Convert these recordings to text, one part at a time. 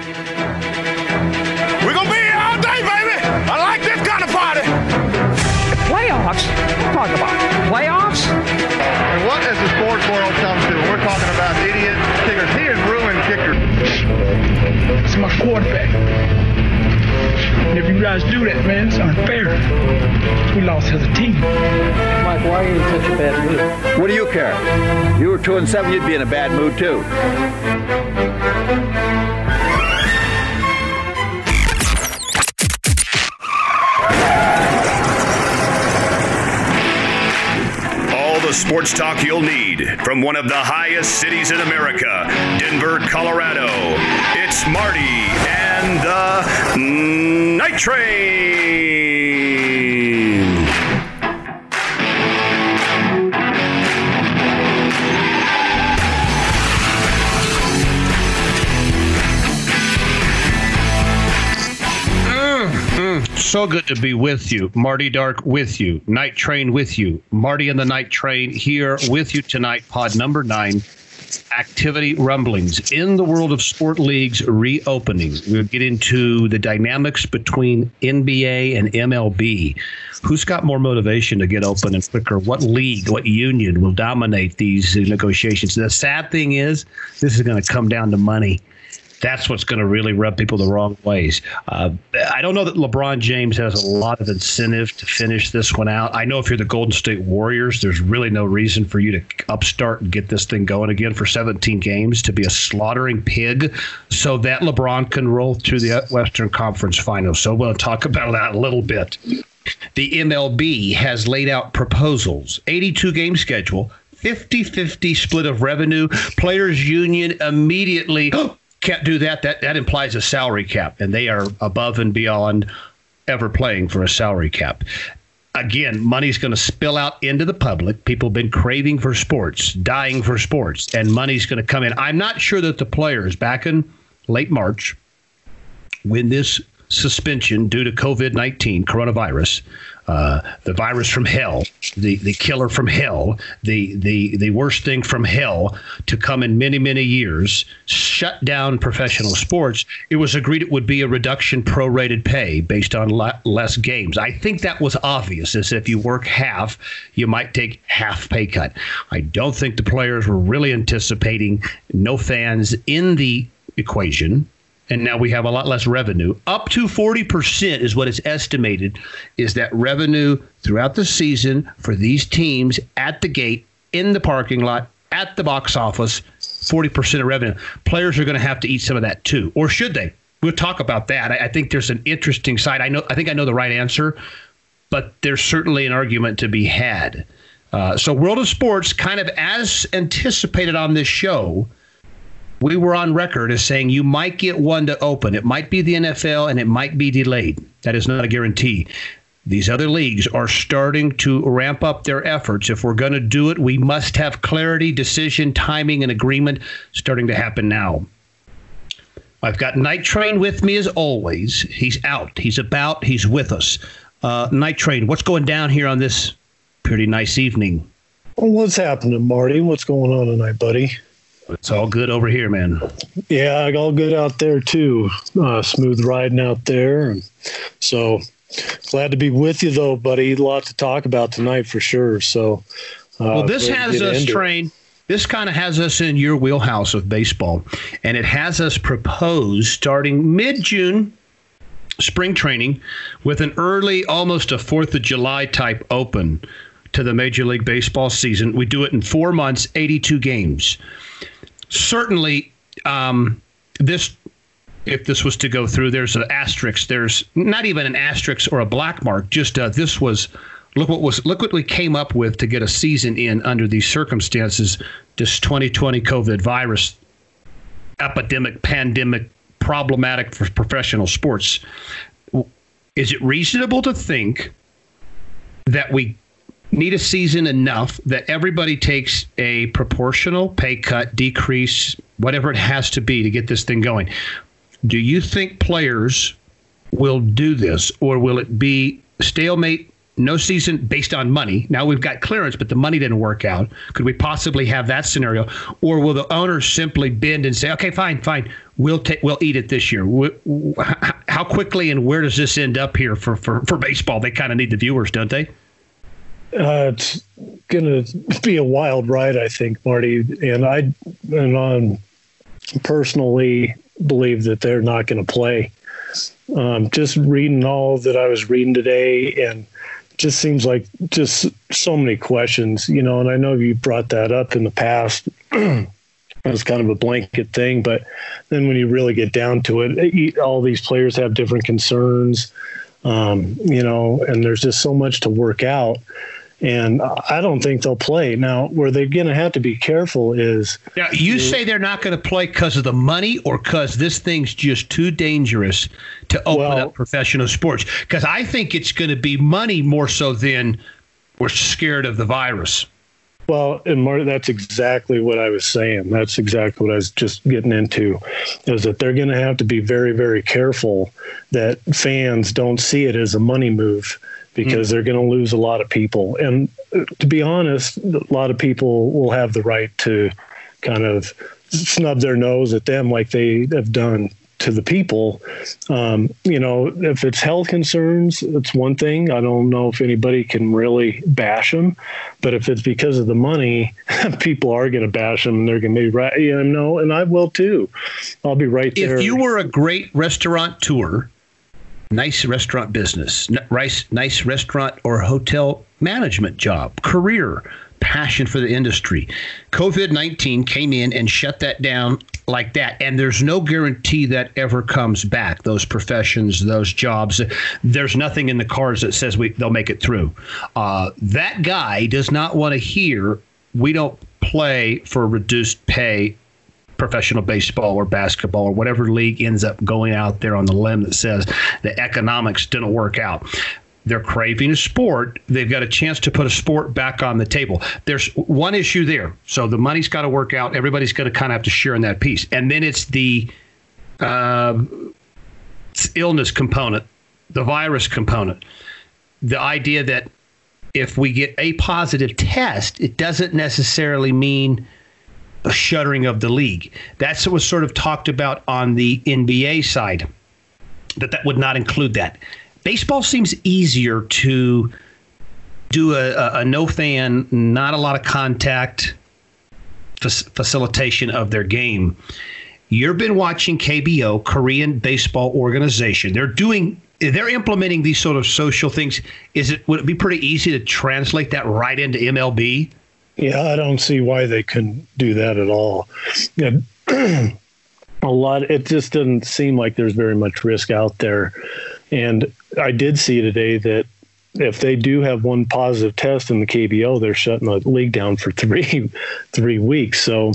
We're gonna be here all day, baby. I like this kind of party. Playoffs? Talk about playoffs? And what has the sports world come to? We're talking about idiot kickers. He has ruined kickers. It's my quarterback. And if you guys do that, man, it's unfair. We lost as a team. Mike, why are you in such a bad mood? What do you care? If You were two and seven, you'd be in a bad mood too. Sports talk you'll need from one of the highest cities in America, Denver, Colorado. It's Marty and the Night Train. So good to be with you. Marty Dark with you. Night Train with you. Marty and the Night Train here with you tonight. Pod number nine. Activity rumblings in the world of sport leagues reopening. We'll get into the dynamics between NBA and MLB. Who's got more motivation to get open and quicker? What league, what union will dominate these negotiations? The sad thing is, this is going to come down to money that's what's going to really rub people the wrong ways. Uh, I don't know that LeBron James has a lot of incentive to finish this one out. I know if you're the Golden State Warriors, there's really no reason for you to upstart and get this thing going again for 17 games to be a slaughtering pig so that LeBron can roll through the Western Conference Finals. So we'll talk about that a little bit. The MLB has laid out proposals, 82 game schedule. 50 50 split of revenue. Players' union immediately can't do that. That that implies a salary cap, and they are above and beyond ever playing for a salary cap. Again, money's going to spill out into the public. People have been craving for sports, dying for sports, and money's going to come in. I'm not sure that the players back in late March, when this suspension due to COVID 19, coronavirus, uh, the virus from hell, the, the killer from hell, the, the, the worst thing from hell to come in many, many years, shut down professional sports, it was agreed it would be a reduction prorated pay based on le- less games. I think that was obvious, as if you work half, you might take half pay cut. I don't think the players were really anticipating no fans in the equation and now we have a lot less revenue. Up to 40% is what is estimated is that revenue throughout the season for these teams at the gate, in the parking lot, at the box office, 40% of revenue. Players are going to have to eat some of that too, or should they? We'll talk about that. I, I think there's an interesting side. I know. I think I know the right answer, but there's certainly an argument to be had. Uh, so, World of Sports, kind of as anticipated on this show, we were on record as saying you might get one to open. It might be the NFL and it might be delayed. That is not a guarantee. These other leagues are starting to ramp up their efforts. If we're going to do it, we must have clarity, decision, timing, and agreement starting to happen now. I've got Night Train with me as always. He's out, he's about, he's with us. Uh, Night Train, what's going down here on this pretty nice evening? Well, what's happening, Marty? What's going on tonight, buddy? It's all good over here, man. Yeah, all good out there too. Uh, smooth riding out there. So glad to be with you, though, buddy. A lot to talk about tonight for sure. So, uh, well, this has us trained. This kind of has us in your wheelhouse of baseball, and it has us propose starting mid June spring training with an early, almost a Fourth of July type open to the Major League Baseball season. We do it in four months, 82 games certainly um, this if this was to go through there's an asterisk. There's not even an asterisk or a black mark. Just uh, this was look what was look what we came up with to get a season in under these circumstances. This 2020 covid virus epidemic pandemic problematic for professional sports. Is it reasonable to think that we need a season enough that everybody takes a proportional pay cut, decrease, whatever it has to be to get this thing going. Do you think players will do this, or will it be stalemate, no season based on money? Now we've got clearance, but the money didn't work out. Could we possibly have that scenario? Or will the owners simply bend and say, okay, fine, fine, we'll take we'll eat it this year. How quickly and where does this end up here for for, for baseball? They kind of need the viewers, don't they? Uh, it's going to be a wild ride, I think, Marty. And I and on personally believe that they're not going to play. Um, just reading all that I was reading today, and just seems like just so many questions, you know. And I know you brought that up in the past. as kind of a blanket thing, but then when you really get down to it, all these players have different concerns, um, you know, and there's just so much to work out and I don't think they'll play. Now, where they're going to have to be careful is. Now, you say they're not going to play because of the money or because this thing's just too dangerous to open well, up professional sports? Because I think it's going to be money more so than we're scared of the virus. Well, and Marty, that's exactly what I was saying. That's exactly what I was just getting into, is that they're going to have to be very, very careful that fans don't see it as a money move because mm. they're going to lose a lot of people. And uh, to be honest, a lot of people will have the right to kind of snub their nose at them like they have done to the people. Um, you know, if it's health concerns, it's one thing. I don't know if anybody can really bash them, but if it's because of the money, people are going to bash them. And they're going to be right. You know, and I will too. I'll be right there. If you were a great restaurateur nice restaurant business, nice, nice restaurant or hotel management job, career, passion for the industry. COVID 19 came in and shut that down like that. And there's no guarantee that ever comes back. Those professions, those jobs, there's nothing in the cards that says we, they'll make it through. Uh, that guy does not want to hear we don't play for reduced pay professional baseball or basketball or whatever league ends up going out there on the limb that says the economics didn't work out they're craving a sport. They've got a chance to put a sport back on the table. There's one issue there. So the money's got to work out. Everybody's going to kind of have to share in that piece. And then it's the uh, illness component, the virus component. The idea that if we get a positive test, it doesn't necessarily mean shuttering of the league. That's what was sort of talked about on the NBA side, that that would not include that. Baseball seems easier to do a, a, a no fan, not a lot of contact facilitation of their game. You've been watching KBO, Korean Baseball Organization. They're doing they're implementing these sort of social things. Is it would it be pretty easy to translate that right into MLB? Yeah, I don't see why they couldn't do that at all. Yeah, a lot. It just doesn't seem like there's very much risk out there. And I did see today that if they do have one positive test in the KBO, they're shutting the league down for three three weeks. So,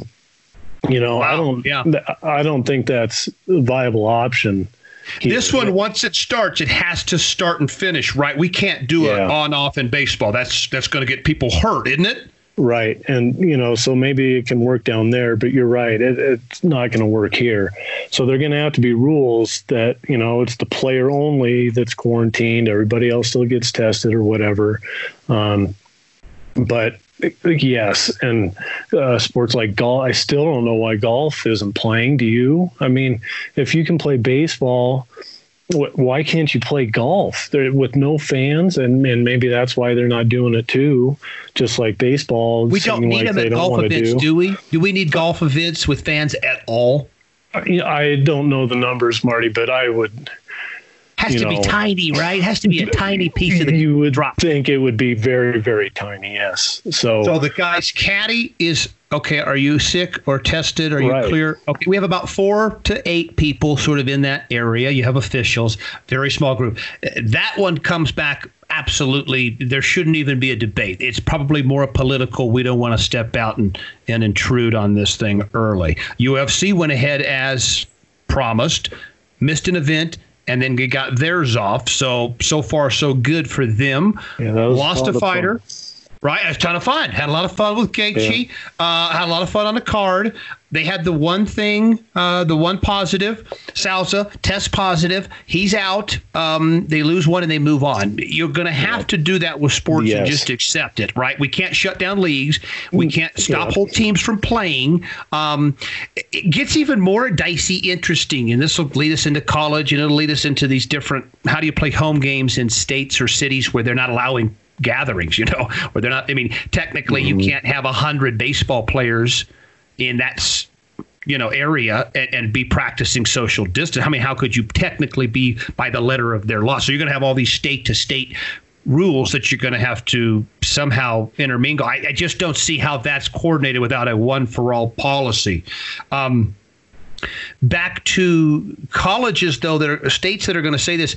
you know, wow. I don't. Yeah. I don't think that's a viable option. This one, once it starts, it has to start and finish right. We can't do yeah. it on off in baseball. That's that's going to get people hurt, isn't it? Right. And, you know, so maybe it can work down there, but you're right. It, it's not going to work here. So they're going to have to be rules that, you know, it's the player only that's quarantined. Everybody else still gets tested or whatever. Um, but yes. And uh, sports like golf, I still don't know why golf isn't playing. Do you? I mean, if you can play baseball, why can't you play golf they're, with no fans and, and maybe that's why they're not doing it too just like baseball we don't need like them at golf events do. do. we do we need golf events with fans at all uh, I, I don't know the numbers marty but i would has to know, be tiny, right? It has to be a tiny piece of the You would drop. think it would be very, very tiny. Yes. So, so the guy's caddy is okay. Are you sick or tested? Are you clear? Okay. We have about four to eight people sort of in that area. You have officials, very small group. That one comes back. Absolutely, there shouldn't even be a debate. It's probably more political. We don't want to step out and, and intrude on this thing early. UFC went ahead as promised, missed an event, and then they got theirs off. So so far so good for them. Yeah, Lost a fighter. Right, it was a ton of fun. Had a lot of fun with Gaethje. Yeah. Uh, had a lot of fun on the card. They had the one thing, uh, the one positive. Souza test positive. He's out. Um, they lose one and they move on. You're going to have yeah. to do that with sports yes. and just accept it, right? We can't shut down leagues. We mm, can't stop yeah. whole teams from playing. Um, it gets even more dicey, interesting, and this will lead us into college and it'll lead us into these different. How do you play home games in states or cities where they're not allowing gatherings, you know, where they're not. I mean, technically, mm-hmm. you can't have a hundred baseball players in that you know area and, and, be practicing social distance. I mean, how could you technically be by the letter of their law? So you're going to have all these state to state rules that you're going to have to somehow intermingle. I, I, just don't see how that's coordinated without a one for all policy. Um, back to colleges, though, there are states that are going to say this.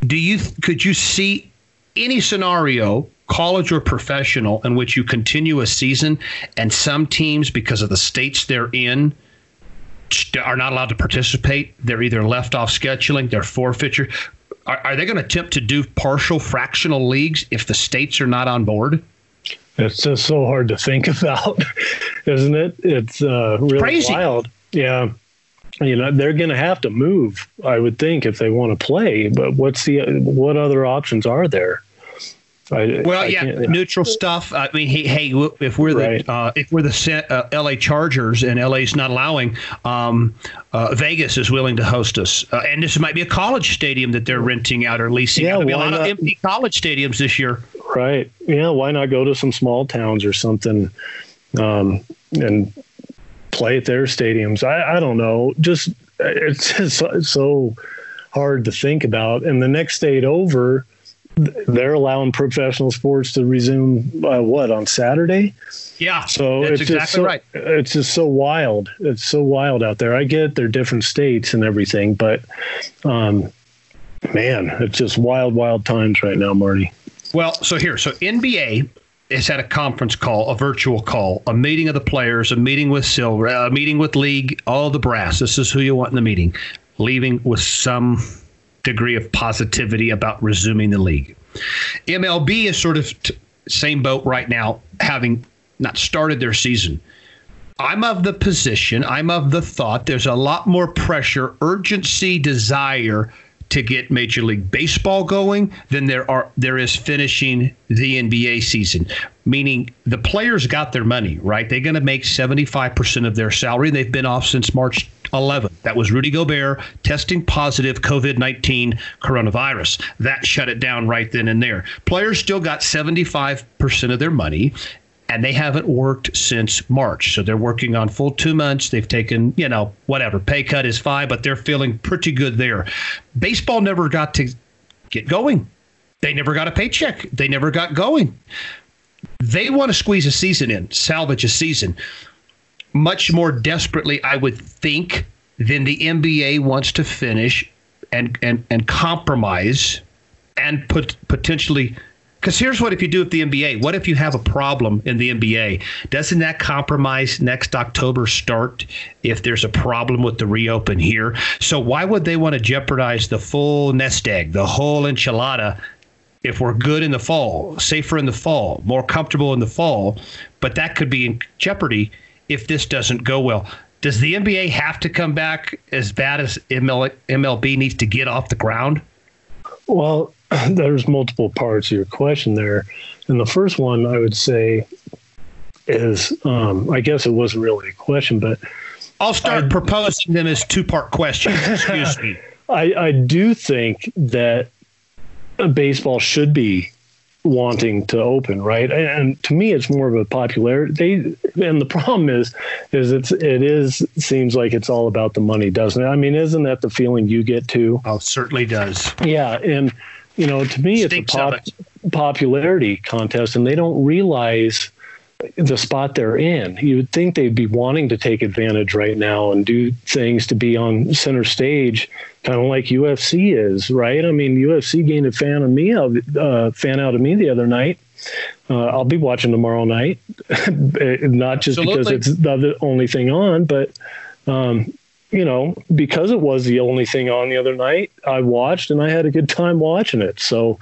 Do you could you see any scenario, college or professional, in which you continue a season and some teams, because of the states they're in, are not allowed to participate. They're either left off scheduling, they're forfeiture. Are, are they going to attempt to do partial fractional leagues if the states are not on board? It's just so hard to think about, isn't it? It's uh, really Crazy. wild. Yeah you know they're going to have to move i would think if they want to play but what's the what other options are there I, well, I yeah, neutral stuff. I mean, hey, hey if we're the right. uh, if we're the uh, L.A. Chargers and L.A.'s not allowing, um, uh, Vegas is willing to host us, uh, and this might be a college stadium that they're renting out or leasing. Yeah, There'll be a lot not? of empty college stadiums this year. Right. Yeah. Why not go to some small towns or something, um, and play at their stadiums? I, I don't know. Just it's just so hard to think about. And the next state over they're allowing professional sports to resume uh, what on Saturday. Yeah, so it's exactly just so, right. It's just so wild. It's so wild out there. I get they're different states and everything, but um, man, it's just wild, wild times right now, Marty. Well, so here, so NBA has had a conference call, a virtual call, a meeting of the players, a meeting with Silver, a meeting with League, all the brass. This is who you want in the meeting. Leaving with some degree of positivity about resuming the league. MLB is sort of t- same boat right now, having not started their season. I'm of the position, I'm of the thought there's a lot more pressure, urgency, desire to get Major League Baseball going than there are there is finishing the NBA season. Meaning the players got their money, right? They're going to make 75% of their salary. They've been off since March 11. That was Rudy Gobert testing positive COVID 19 coronavirus. That shut it down right then and there. Players still got 75% of their money and they haven't worked since March. So they're working on full two months. They've taken, you know, whatever. Pay cut is fine, but they're feeling pretty good there. Baseball never got to get going. They never got a paycheck. They never got going. They want to squeeze a season in, salvage a season much more desperately, I would think, than the NBA wants to finish and and and compromise and put potentially because here's what if you do with the NBA. What if you have a problem in the NBA? Doesn't that compromise next October start if there's a problem with the reopen here? So why would they want to jeopardize the full nest egg, the whole enchilada, if we're good in the fall, safer in the fall, more comfortable in the fall? But that could be in jeopardy if this doesn't go well. Does the NBA have to come back as bad as ML, MLB needs to get off the ground? Well, there's multiple parts of your question there. And the first one I would say is um, I guess it wasn't really a question, but I'll start I, proposing them as two part questions. Excuse me. I, I do think that baseball should be wanting to open, right? And to me, it's more of a popularity. They and the problem is, is it's it is seems like it's all about the money, doesn't it? I mean, isn't that the feeling you get too? Oh, certainly does. Yeah, and you know, to me, Stinks it's a pop, it. popularity contest, and they don't realize the spot they're in. You would think they'd be wanting to take advantage right now and do things to be on center stage, kind of like UFC is, right? I mean, UFC gained a fan of me, a uh, fan out of me the other night. Uh, I'll be watching tomorrow night, not just Absolutely. because it's the only thing on, but um, you know, because it was the only thing on the other night, I watched and I had a good time watching it. So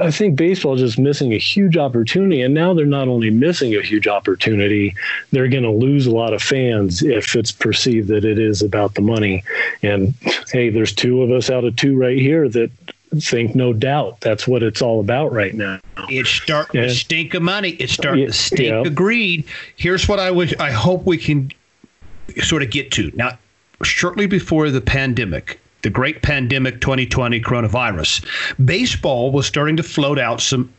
I think baseball is just missing a huge opportunity. And now they're not only missing a huge opportunity, they're going to lose a lot of fans if it's perceived that it is about the money. And hey, there's two of us out of two right here that think no doubt that's what it's all about right now. It's starting Yeah. to stink of money. It's starting to stink yeah. of greed. Here's what I wish I hope we can sort of get to. Now, shortly before the pandemic, the great pandemic 2020 coronavirus, baseball was starting to float out some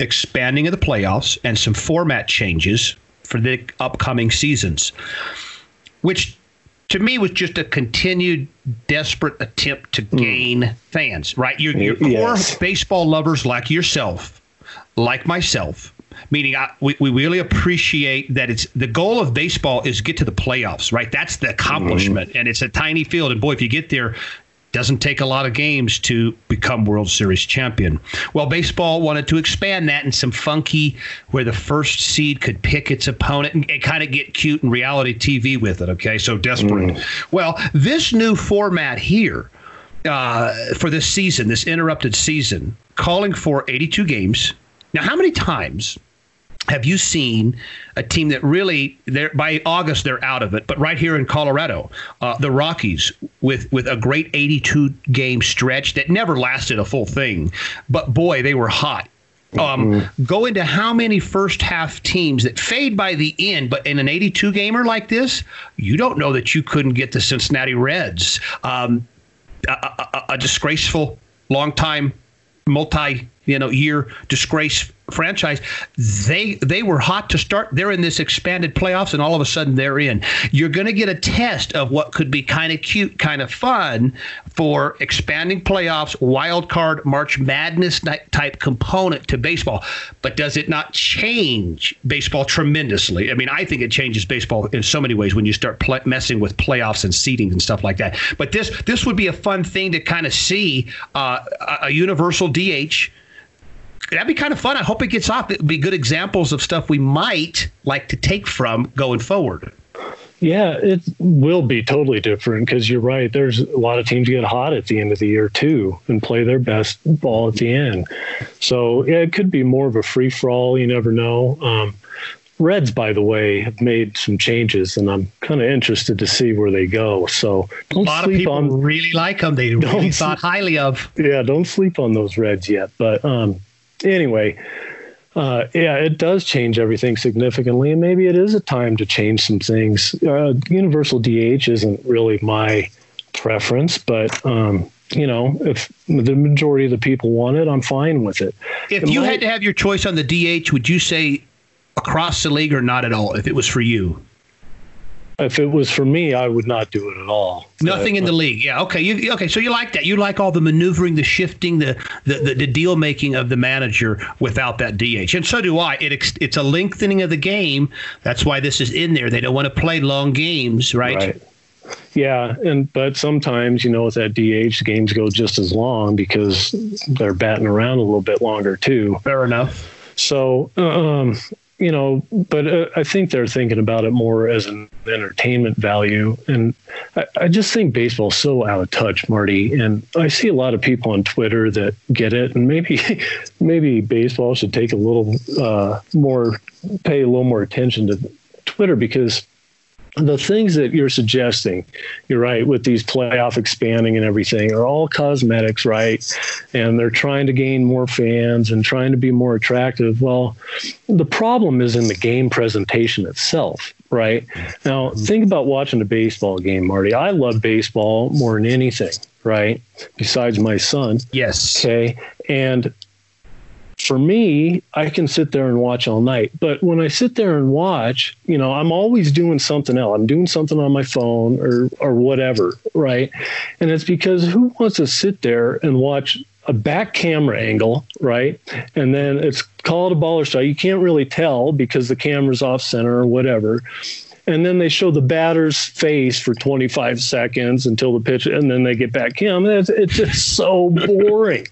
expanding of the playoffs and some format changes for the upcoming seasons, which to me was just a continued desperate attempt to hmm. gain fans, right? Your, your core Yes. baseball lovers like yourself, like myself, meaning I, we, we really appreciate that it's the goal of baseball is get to the playoffs, right? That's the accomplishment. And it's a tiny field. And boy, if you get there, doesn't take a lot of games to become World Series champion. Well, baseball wanted to expand that in some funky, where the first seed could pick its opponent and, and kind of get cute and reality TV with it. Okay, so desperate. Well, this new format here uh, for this season, this interrupted season, calling for 82 games. Now, how many times have you seen a team that really by August they're out of it, but right here in Colorado, uh, the Rockies with with a great 82 game stretch that never lasted a full thing, but boy they were hot. Um, Go into how many first half teams that fade by the end, but in an 82 gamer like this, you don't know that you couldn't get the Cincinnati Reds, um, a, a- a disgraceful long time multi you know year disgrace franchise they they were hot to start. They're in this expanded playoffs and all of a sudden they're in. You're going to get a test of what could be kind of cute kind of fun for expanding playoffs wild card march madness type component to baseball. But does it not change baseball tremendously? I mean i think it changes baseball in so many ways when you start pl- messing with playoffs and seeding and stuff like that. But this this would be a fun thing to kind of see uh, a, a universal dh that'd be kind of fun. I hope it gets off. It'd be good examples of stuff we might like to take from going forward. Yeah, it will be totally different because you're right. There's a lot of teams get hot at the end of the year too and play their best ball at the end. So yeah, it could be more of a free for all. You never know. Um, Reds, by the way, have made some changes, and I'm kind of interested to see where they go. So A don't lot of people on really like them. They really thought highly of. yeah, don't sleep on those Reds yet. But um, anyway, uh, yeah, it does change everything significantly, and maybe it is a time to change some things. Uh, Universal DH isn't really my preference, but um, you know, if the majority of the people want it, I'm fine with it. If It you might- had to have your choice on the DH, would you say across the league or not at all? If it was for you, If it was for me, I would not do it at all. nothing But- in the league. Yeah, okay. You okay? So you like that? You like all the maneuvering, the shifting, the the, the, the deal making of the manager without that DH, and so do I. It it's a lengthening of the game. That's why this is in there. They don't want to play long games, right? Right. Yeah, and but sometimes you know with that DH games go just as long because they're batting around a little bit longer too. Fair enough. So, um, you know, but uh, I think they're thinking about it more as an entertainment value. And I, I just think baseball's so out of touch, Marty. And I see a lot of people on Twitter that get it. And maybe, maybe baseball should take a little uh, more, pay a little more attention to Twitter because the things that you're suggesting, you're right, with these playoff expanding and everything, are all cosmetics, right? And they're trying to gain more fans and trying to be more attractive. Well, the problem is in the game presentation itself, right? Now, think about watching a baseball game, Marty. I love baseball more than anything, right? Besides my son. Yes. Okay. And for me, I can sit there and watch all night. But when I sit there and watch, you know, I'm always doing something else. I'm doing something on my phone or or whatever, right? And it's because who wants to sit there and watch a back camera angle, right? And then it's called a ball or strike. You can't really tell because the camera's off center or whatever. And then they show the batter's face for 25 seconds until the pitch, and then they get back him. It's, it's just so boring.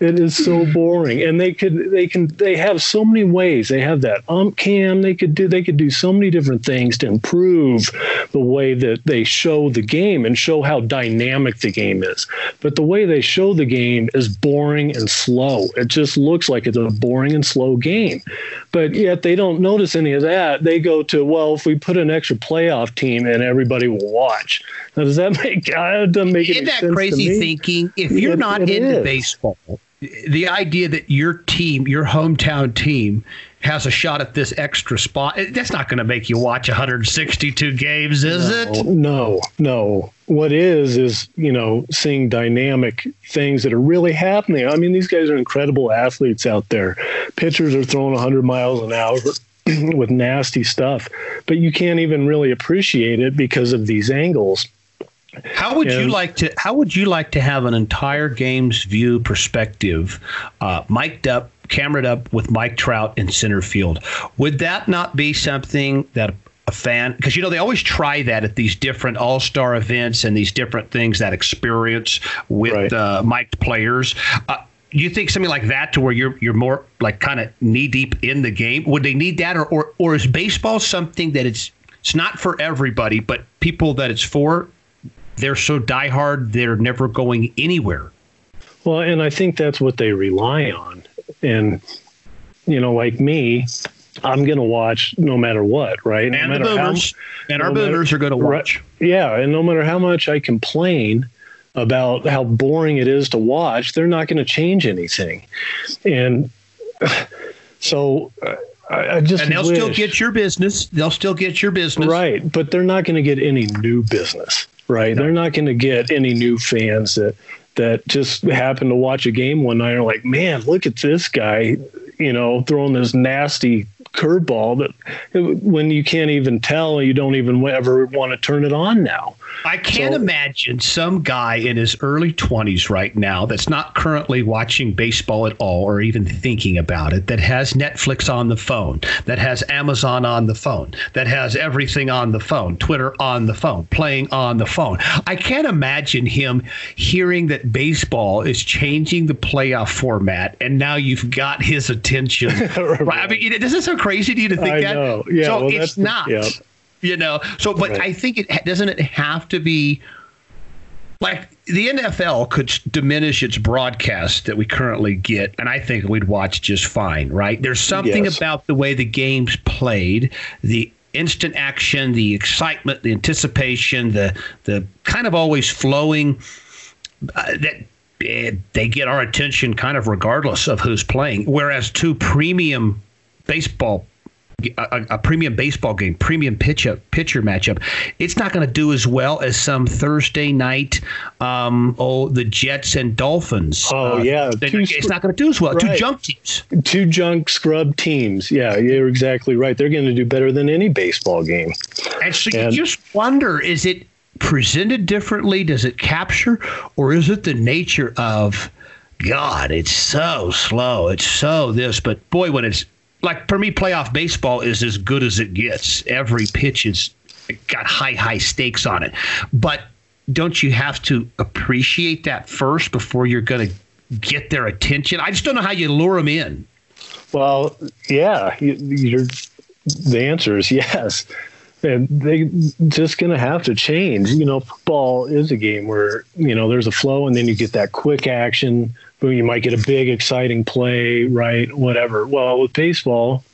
it is so boring, and they could they can they have so many ways. They have that ump cam. They could do they could do so many different things to improve the way that they show the game and show how dynamic the game is. But the way they show the game is boring and slow. It just looks like it's a boring and slow game. But yet they don't notice any of that. They go to well, if we put an extra playoff team and everybody will watch. Now, does that make? It doesn't make Isn't any that sense crazy to me. thinking? If you're It- not it into is. baseball, the idea that your team, your hometown team, has a shot at this extra spot, that's not going to make you watch 162 games, is it? No, no. What is is you know seeing dynamic things that are really happening. I mean, these guys are incredible athletes out there. Pitchers are throwing 100 miles an hour with nasty stuff, but you can't even really appreciate it because of these angles. How would you like to? How would you like to have an entire game's view perspective, uh, mic'd up, camered up with Mike Trout in center field? Would that not be something that a fan? Because you know they always try that at these different All Star events and these different things that experience with Right. uh, mic'd players. Uh, do you think something like that to where you're you're more like kind of knee deep in the game? Would they need that, or or, or is baseball something that it's it's not for everybody, but people that it's for they're so diehard they're never going anywhere. Well, and I think that's what they rely on. And you know, like me, I'm going to watch no matter what, right? No And the matter how- boomers and our no matter- boomers are going to Right. watch. Yeah, and no matter how much I complain about how boring it is to watch, they're not going to change anything. And so uh, I, I just And they'll still get your business. They'll still get your business. right, but they're not going to get any new business. Right, they're not going to get any new fans that that just happen to watch a game one night and are like, man, look at this guy, you know, throwing this nasty curveball that when you can't even tell, you don't even ever want to turn it on now. I can't So- imagine some guy in his early 20s right now that's not currently watching baseball at all or even thinking about it, that has Netflix on the phone, that has Amazon on the phone, that has everything on the phone, Twitter on the phone, playing on the phone. I can't imagine him hearing that baseball is changing the playoff format and now you've got his attention. right. I mean, does this crazy to you to think I that? know. Yeah, so well, it's the- not yeah. you know so but Right. i think it doesn't it have to be like the nfl could diminish its broadcast that we currently get and i think we'd watch just fine right there's something Yes. about the way the game's played the instant action the excitement the anticipation the the kind of always flowing uh, that eh, they get our attention kind of regardless of who's playing. Whereas two premium baseball, a, a premium baseball game, premium pitch up, pitcher matchup, it's not going to do as well as some Thursday night. Um, oh, the Jets and Dolphins. Oh, Uh, yeah. Two it's not going to do as well. Two junk teams. two junk scrub teams. Yeah, you're exactly right. They're going to do better than any baseball game. And so And- you just wonder: is it presented differently? Does it capture, or is it the nature of God? It's so slow. It's so this. But boy, when it's like for me, playoff baseball is as good as it gets. Every pitch is got high, high stakes on it. But don't you have to appreciate that first before you're going to get their attention? I just don't know how you lure them in. Well, yeah, you, the answer is yes. And they just going to have to change. You know, football is a game where you know there's a flow, and then you get that quick action. You might get a big, exciting play, right? Whatever. Well, with baseball,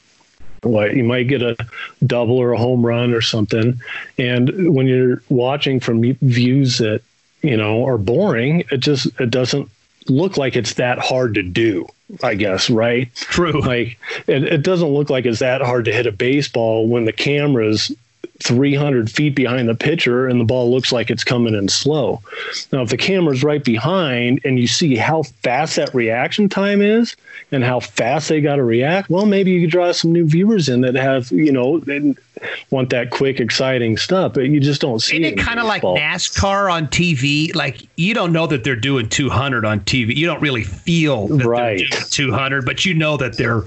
what you might get a double or a home run or something, and when you're watching from views that you know are boring, it just it doesn't look like it's that hard to do. I guess, right? True. Like it, it doesn't look like it's that hard to hit a baseball when the camera's 300 feet behind the pitcher and the ball looks like it's coming in slow. Now, if the camera's right behind and you see how fast that reaction time is and how fast they got to react, well, maybe you could draw some new viewers in that have, you know, they want that quick, exciting stuff, but you just don't see Isn't it. it kind of like. NASCAR on TV? Like you don't know that they're doing 200 on TV. You don't really feel that Right. they're doing 200, but you know that they're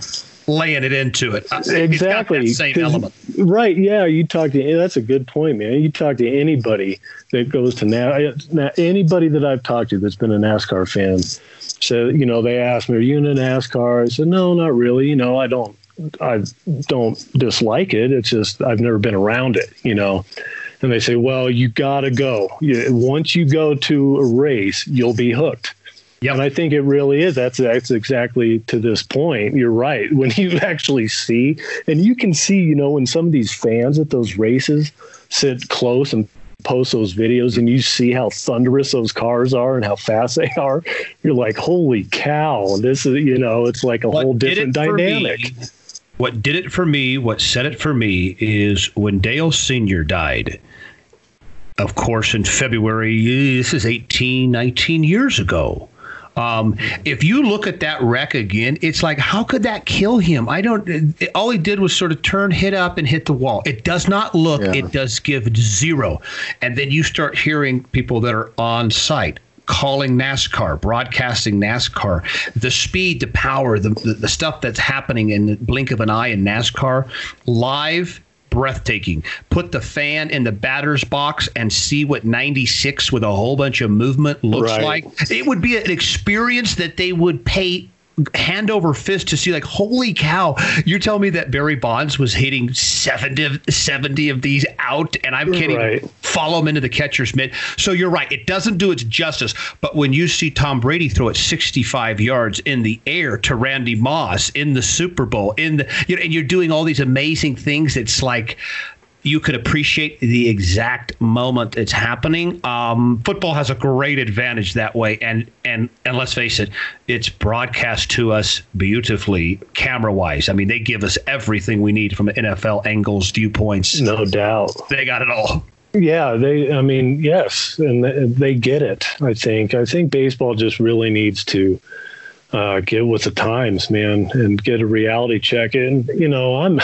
laying it into it. Exactly. same element. Right. Yeah. You talk to that's a good point, man. You talk to anybody that goes to now anybody that I've talked to that's been a NASCAR fan. So you know, they asked me, "Are you in a NASCAR?" I said, "No, not really. You know, I don't. I don't dislike it. It's just I've never been around it. You know." And they say, "Well, you got to go. Once you go to a race, you'll be hooked." Yep. And I think it really is. That's that's exactly to this point. You're right. When you actually see, and you can see, you know, when some of these fans at those races sit close and post those videos, and you see how thunderous those cars are and how fast they are, you're like, holy cow! This is, you know, it's like a what whole different dynamic. Me, what did it for me? What set it for me is when Dale Senior died of course, in February, this is 18, 19 years ago. Um, if you look at that wreck again, it's like, how could that kill him? I don't. It, all he did was sort of turn, hit up, and hit the wall. It does not look. Yeah. It does give zero. And then you start hearing people that are on site calling NASCAR, broadcasting NASCAR, the speed, the power, the, the, the stuff that's happening in the blink of an eye in NASCAR live breathtaking. Put the fan in the batter's box and see what 96 with a whole bunch of movement looks right. like. It would be an experience that they would pay hand over fist to see like holy cow you're telling me that barry bonds was hitting 70, 70 of these out and i'm kidding. Right. follow him into the catcher's mitt. So you're right. It doesn't do its justice. But when you see tom brady throw it 65 yards in the air to randy moss in the super bowl in the you know, and you're doing all these amazing things it's like you could appreciate the exact moment it's happening. Um, football has a great advantage that way, and and and let's face it, it's broadcast to us beautifully, camera wise. I mean, they give us everything we need from NFL angles, viewpoints. No doubt, they got it all. Yeah, they. I mean, yes, and they get it. I think. I think baseball just really needs to uh, get with the times, man, and get a reality check. And you know, I'm.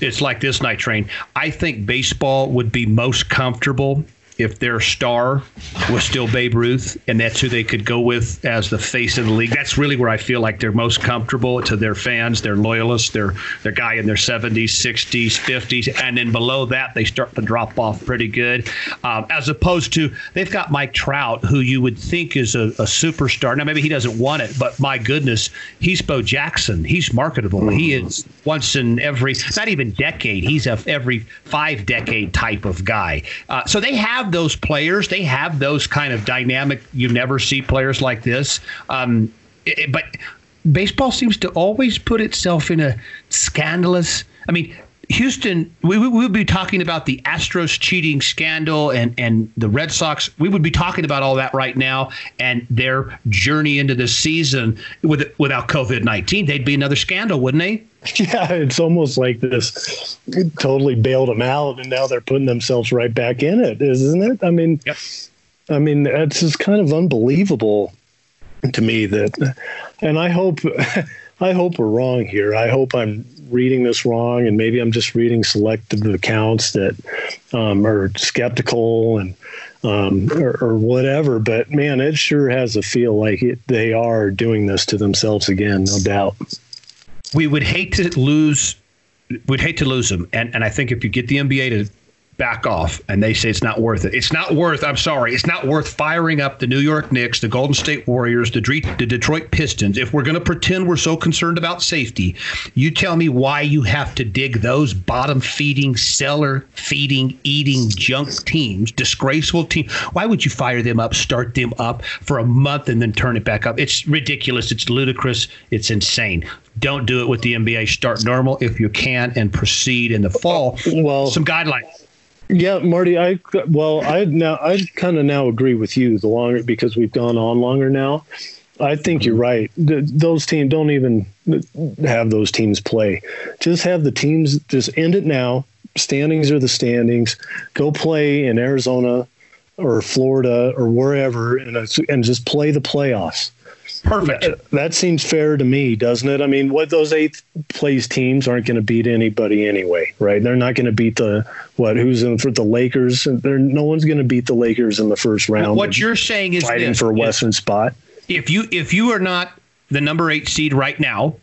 it's like this night train. I think baseball would be most comfortable if their star was still Babe Ruth and that's who they could go with as the face of the league. That's really where I feel like they're most comfortable to their fans, their loyalists, their their guy in their 70s, 60s, 50s, and then below that they start to drop off pretty good. Um, as opposed to they've got Mike Trout, who you would think is a, a, superstar. Now maybe he doesn't want it, but my goodness, he's Bo Jackson. He's marketable. He is once in every not even decade. He's a every five decade type of guy. Uh, so they have those players. They have those kind of dynamic. You never see players like this. Um, it, but baseball seems to always put itself in a scandalous. I mean, Houston, we, we would be talking about the Astros cheating scandal and, and the Red Sox. We would be talking about all that right now and their journey into the season with, without COVID 19. They'd be another scandal, wouldn't they? Yeah, it's almost like this totally bailed them out, and now they're putting themselves right back in it, isn't it? I mean, yep. I mean, it's just kind of unbelievable to me that, and I hope, I hope we're wrong here. I hope I'm reading this wrong, and maybe I'm just reading selective accounts that um, are skeptical and um, or, or, whatever. But man, it sure has a feel like it, they are doing this to themselves again, no doubt we would hate to lose we'd hate to lose them. And and I think if you get the NBA to back off and they say it's not worth it. It's not worth, I'm sorry, it's not worth firing up the New York Knicks, the Golden State Warriors, the, the Detroit Pistons. If we're going to pretend we're so concerned about safety, you tell me why you have to dig those bottom feeding, cellar feeding, eating junk teams, disgraceful teams. Why would you fire them up, start them up for a month and then turn it back up? It's ridiculous. It's ludicrous. It's insane. Don't do it with the NBA. Start normal if you can and proceed in the fall. Well, some guidelines. Yeah, Marty, I well, I now I kind of now agree with you. The longer because we've gone on longer now, I think you're mm-hmm. right. those teams don't even have those teams play. Just have the teams just end it now. Standings are the standings. Go play in Arizona or Florida or wherever, and and just play the playoffs. Perfect. That, that seems fair to me, doesn't it? I mean, what those eighth place teams aren't going to beat anybody anyway, right? They're not going to beat the what? Who's in for the Lakers? They're, no one's going to beat the Lakers in the first round. What you're saying is fighting this, for a Western spot. If you if you are not the number eight seed right now,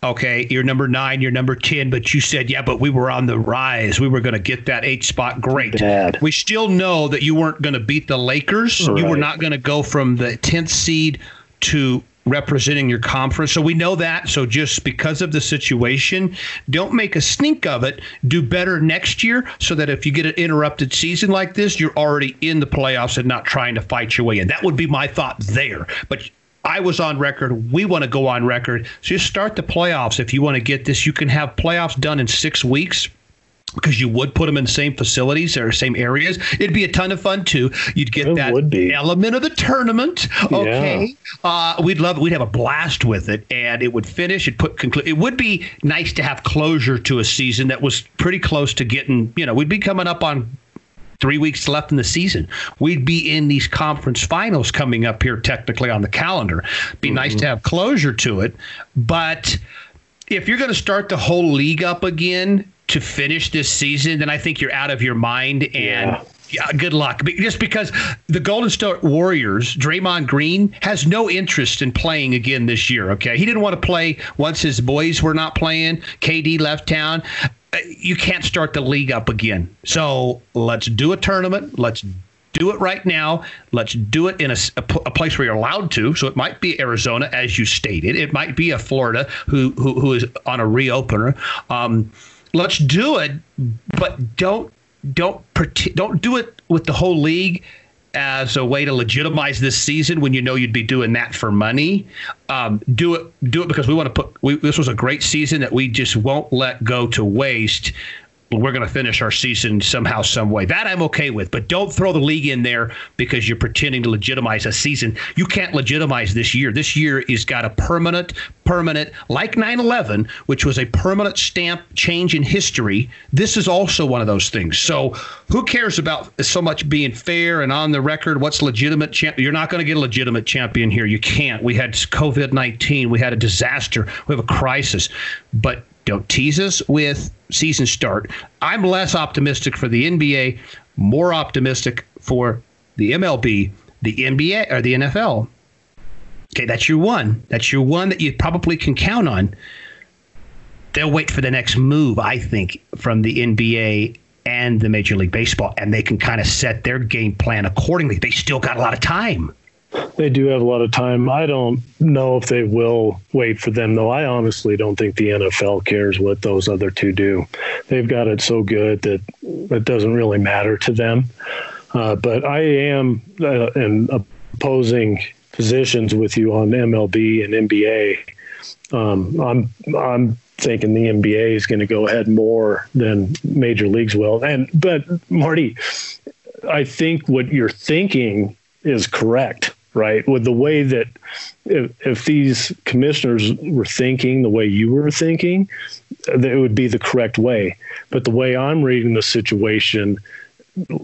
Okay, you're number nine, you're number 10, but you said, yeah, but we were on the rise. We were going to get that eight spot. Great. Bad. We still know that you weren't going to beat the Lakers. You were not going to go from the 10th seed to representing your conference. So we know that. So just because of the situation, don't make a stink of it. Do better next year so that if you get an interrupted season like this, you're already in the playoffs and not trying to fight your way in. That would be my thought there. But I was on record. We want to go on record. So just start the playoffs. If you want to get this, you can have playoffs done in six weeks because you would put them in the same facilities or same areas. It'd be a ton of fun too. You'd get It that would be. element of the tournament. Okay, uh, we'd love. We'd have a blast with it, and it would finish. It put conclu- It would be nice to have closure to a season that was pretty close to getting. You know, we'd be coming up on three weeks left in the season. We'd be in these conference finals coming up here, technically on the calendar. Be nice to have closure to it, but if you're going to start the whole league up again to finish this season, then I think you're out of your mind and. Yeah. Yeah, good luck. Just because the Golden State Warriors, Draymond Green, has no interest in playing again this year. Okay, he didn't want to play once his boys were not playing. KD left town. Uh, You can't start the league up again. So let's do a tournament. Let's do it right now. Let's do it in a, a a place where you're allowed to. So it might be Arizona, as you stated. It might be a Florida who who, who is on a reopener. Um, let's do it, but don't don't don't do it with the whole league as a way to legitimize this season when you know you'd be doing that for money. Um, do it do it because we want to put. We, this was a great season that we just won't let go to waste. We're going to finish our season somehow, some way. That I'm okay with, but don't throw the league in there because you're pretending to legitimize a season. You can't legitimize this year. This year is got a permanent, permanent, like 9/11, which was a permanent stamp change in history. This is also one of those things. So who cares about so much being fair and on the record? What's legitimate? Champ- you're not going to get a legitimate champion here. You can't. We had COVID 19. We had a disaster. We have a crisis. But don't tease us with season start. I'm less optimistic for the NBA, more optimistic for the MLB, the NBA, or the NFL. Okay, that's your one. That's your one that you probably can count on. They'll wait for the next move, I think, from the NBA and the Major League Baseball, and they can kind of set their game plan accordingly. They still got a lot of time. They do have a lot of time. I don't know if they will wait for them, though. I honestly don't think the NFL cares what those other two do. They've got it so good that it doesn't really matter to them. Uh, but I am uh, in opposing positions with you on MLB and NBA. Um, I'm I'm thinking the NBA is going to go ahead more than major leagues will. And but Marty, I think what you're thinking is correct, right? With the way that if, if these commissioners were thinking the way you were thinking, that it would be the correct way. But the way I'm reading the situation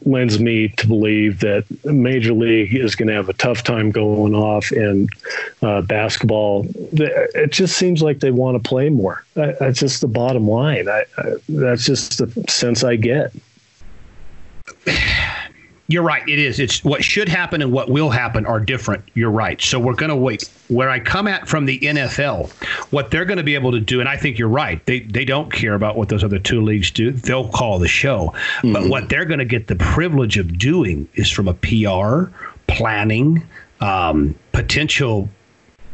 lends me to believe that Major League is going to have a tough time going off in uh, basketball. It just seems like they want to play more. That's just the bottom line. I, I, that's just the sense I get. You're right. It is. It's what should happen and what will happen are different. You're right. So we're going to wait. Where I come at from the NFL, what they're going to be able to do, and I think you're right. They they don't care about what those other two leagues do. They'll call the show. But what they're going to get the privilege of doing is from a PR planning, um, potential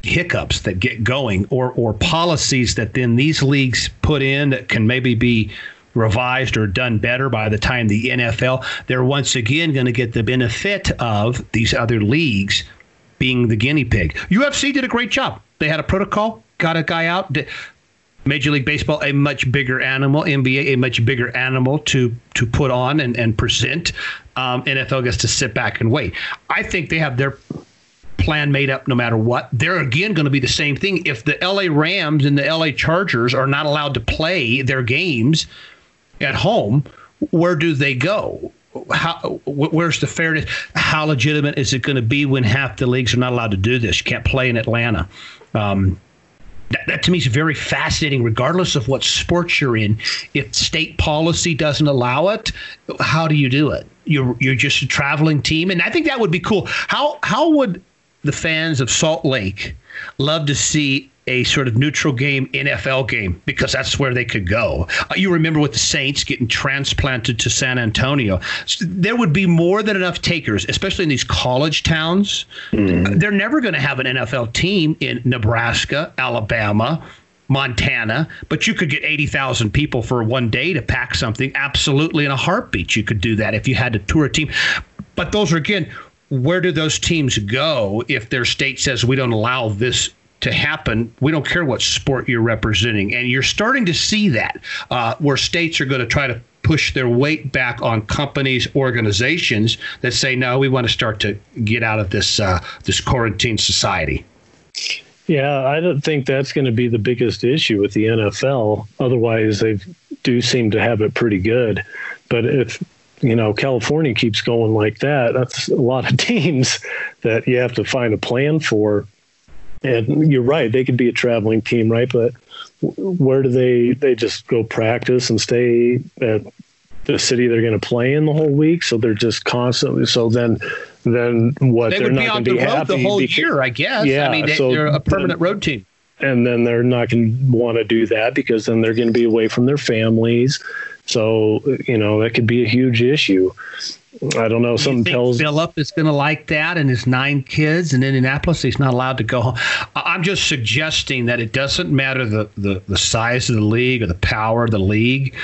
hiccups that get going or or policies that then these leagues put in that can maybe be revised or done better by the time the NFL they're once again going to get the benefit of these other leagues being the guinea pig. UFC did a great job. They had a protocol, got a guy out. Major League Baseball, a much bigger animal. NBA, a much bigger animal to to put on and, and present. Um, NFL gets to sit back and wait. I think they have their plan made up no matter what. They're again going to be the same thing. If the LA Rams and the LA Chargers are not allowed to play their games at home, where do they go? How, where's the fairness? How legitimate is it going to be when half the leagues are not allowed to do this? You can't play in Atlanta. Um, that, that to me is very fascinating, regardless of what sports you're in. If state policy doesn't allow it, how do you do it? You're you're just a traveling team, and I think that would be cool. How how would the fans of Salt Lake love to see a sort of neutral game NFL game because that's where they could go. Uh, you remember with the Saints getting transplanted to San Antonio, there would be more than enough takers, especially in these college towns. Mm-hmm. They're never going to have an NFL team in Nebraska, Alabama, Montana, but you could get 80,000 people for one day to pack something. Absolutely, in a heartbeat, you could do that if you had to tour a team. But those are, again, where do those teams go if their state says we don't allow this to happen, we don't care what sport you're representing. And you're starting to see that uh, where states are going to try to push their weight back on companies, organizations that say, no, we want to start to get out of this uh, this quarantine society. Yeah, I don't think that's going to be the biggest issue with the NFL. Otherwise, they do seem to have it pretty good. But if you know California keeps going like that, that's a lot of teams that you have to find a plan for and you're right; they could be a traveling team, right? But where do they? They just go practice and stay at the city they're going to play in the whole week. So they're just constantly. So then, then what? They they're would be on the road the whole because, year, I guess. Yeah, I mean, they, so are a permanent then, road team. And then they're not going to want to do that because then they're going to be away from their families. So you know that could be a huge issue. I don't know. Something tells Philip is going to like that, and his nine kids in Indianapolis. He's not allowed to go home. I'm just suggesting that it doesn't matter the, the, the size of the league or the power of the league.